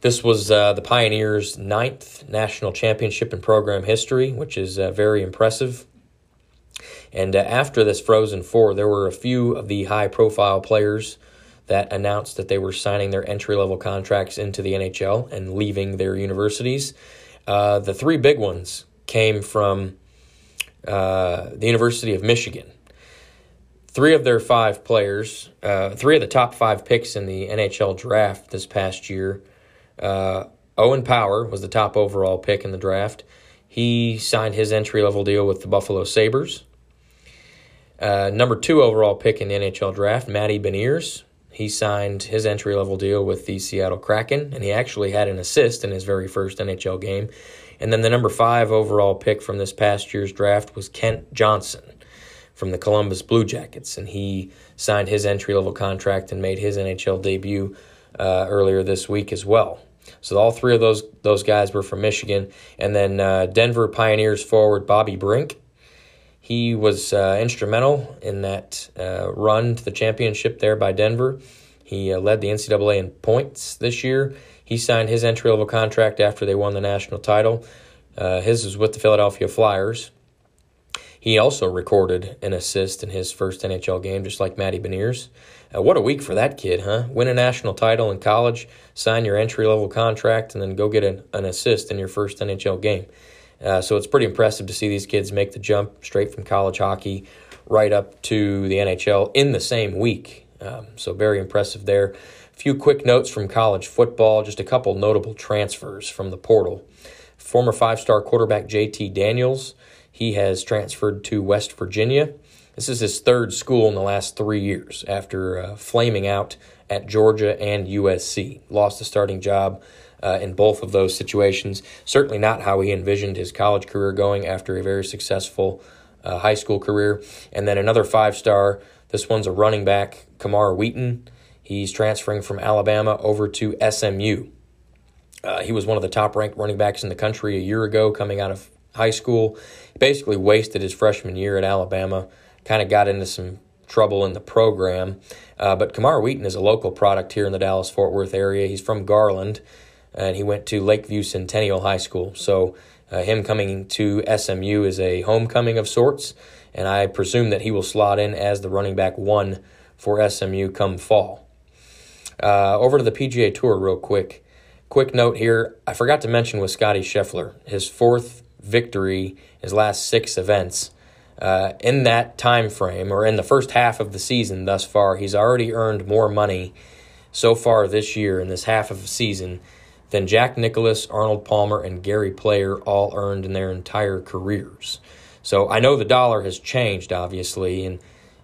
This was uh, the Pioneers' ninth national championship in program history, which is uh, very impressive. And uh, after this Frozen Four, there were a few of the high profile players that announced that they were signing their entry level contracts into the NHL and leaving their universities. Uh, the three big ones came from uh, the University of Michigan three of their five players, uh, three of the top five picks in the NHL draft this past year. Uh, Owen Power was the top overall pick in the draft. He signed his entry level deal with the Buffalo Sabres. Uh, number two overall pick in the NHL draft, Matty Beniers. He signed his entry level deal with the Seattle Kraken, and he actually had an assist in his very first NHL game. And then the number five overall pick from this past year's draft was Kent Johnson from the Columbus Blue Jackets, and he signed his entry level contract and made his NHL debut uh, earlier this week as well. So all three of those those guys were from Michigan, and then uh, Denver Pioneers forward Bobby Brink. He was uh, instrumental in that uh, run to the championship there by Denver. He uh, led the NCAA in points this year. He signed his entry level contract after they won the national title. Uh, his was with the Philadelphia Flyers. He also recorded an assist in his first NHL game, just like Matty Beniers. Uh, what a week for that kid, huh? Win a national title in college, sign your entry level contract, and then go get an, an assist in your first NHL game. Uh, so it's pretty impressive to see these kids make the jump straight from college hockey right up to the NHL in the same week. Um, so very impressive there. A few quick notes from college football, just a couple notable transfers from the portal. Former five star quarterback JT Daniels he has transferred to West Virginia. This is his third school in the last three years after uh, flaming out at Georgia and USC. Lost the starting job uh, in both of those situations. Certainly not how he envisioned his college career going after a very successful uh, high school career. And then another five star. This one's a running back, Camar Wheaton. He's transferring from Alabama over to SMU. Uh, he was one of the top ranked running backs in the country a year ago, coming out of high school. Basically, wasted his freshman year at Alabama. Kind of got into some trouble in the program. Uh, but Camar Wheaton is a local product here in the Dallas Fort Worth area. He's from Garland, and he went to Lakeview Centennial High School. So, uh, him coming to SMU is a homecoming of sorts, and I presume that he will slot in as the running back one for SMU come fall. Uh, over to the PGA Tour, real quick. Quick note here I forgot to mention with Scotty Scheffler, his fourth victory his last six events. Uh, in that time frame, or in the first half of the season thus far, he's already earned more money so far this year in this half of the season than Jack Nicklaus, Arnold Palmer, and Gary Player all earned in their entire careers. So I know the dollar has changed, obviously, and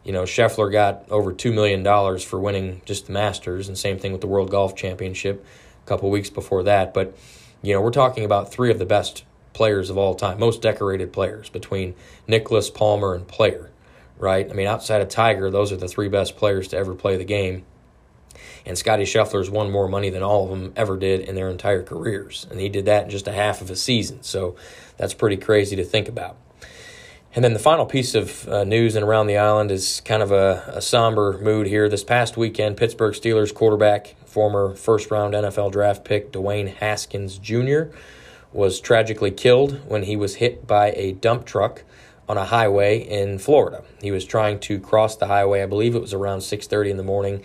you know, Scheffler got over $2 million for winning just the Masters, and same thing with the World Golf Championship a couple weeks before that. But, you know, we're talking about three of the best players of all time, most decorated players between Nicklaus, Palmer, and Player, right? I mean, outside of Tiger, those are the three best players to ever play the game. And Scotty Scheffler's won more money than all of them ever did in their entire careers. And he did that in just a half of a season. So that's pretty crazy to think about. And then the final piece of uh, news and around the island is kind of a, a, somber mood here. This past weekend, Pittsburgh Steelers quarterback, former first round NFL draft pick Dwayne Haskins Jr., was tragically killed when he was hit by a dump truck on a highway in Florida. He was trying to cross the highway. I believe it was around 6:30 in the morning.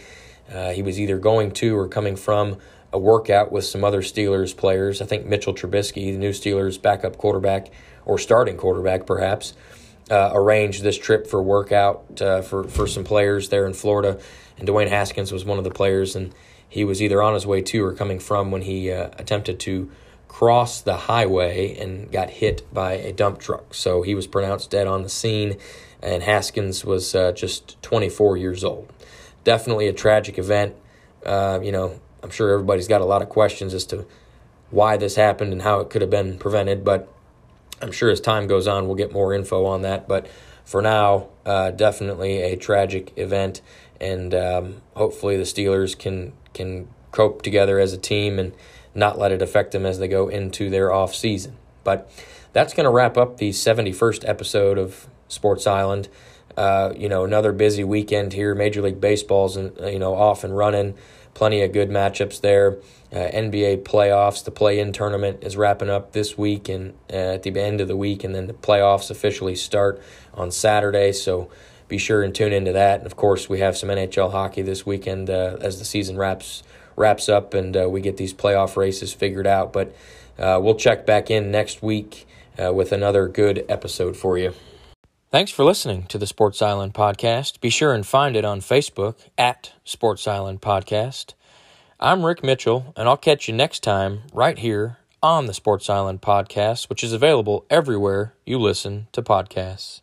Uh, he was either going to or coming from a workout with some other Steelers players. I think Mitchell Trubisky, the new Steelers backup quarterback or starting quarterback, perhaps uh, arranged this trip for workout uh, for for some players there in Florida, and Dwayne Haskins was one of the players, and he was either on his way to or coming from when he uh, attempted to cross the highway and got hit by a dump truck. So he was pronounced dead on the scene, and Haskins was uh, just 24 years old. Definitely a tragic event. Uh, you know, I'm sure everybody's got a lot of questions as to why this happened and how it could have been prevented, but I'm sure as time goes on, we'll get more info on that. But for now, uh, definitely a tragic event, and um, hopefully the Steelers can can cope together as a team and not let it affect them as they go into their off season. But that's going to wrap up the 71st episode of Sports Island. Uh, you know, another busy weekend here. Major League Baseball's and you know off and running. Plenty of good matchups there. Uh, NBA playoffs, the play-in tournament is wrapping up this week and uh, at the end of the week, and then the playoffs officially start on Saturday. So be sure and tune into that. And of course, we have some NHL hockey this weekend uh, as the season wraps wraps up and uh, we get these playoff races figured out. But uh, we'll check back in next week uh, with another good episode for you. Thanks for listening to the Sports Island Podcast. Be sure and find it on Facebook at Sports Island Podcast. I'm Rick Mitchell, and I'll catch you next time right here on the Sports Island Podcast, which is available everywhere you listen to podcasts.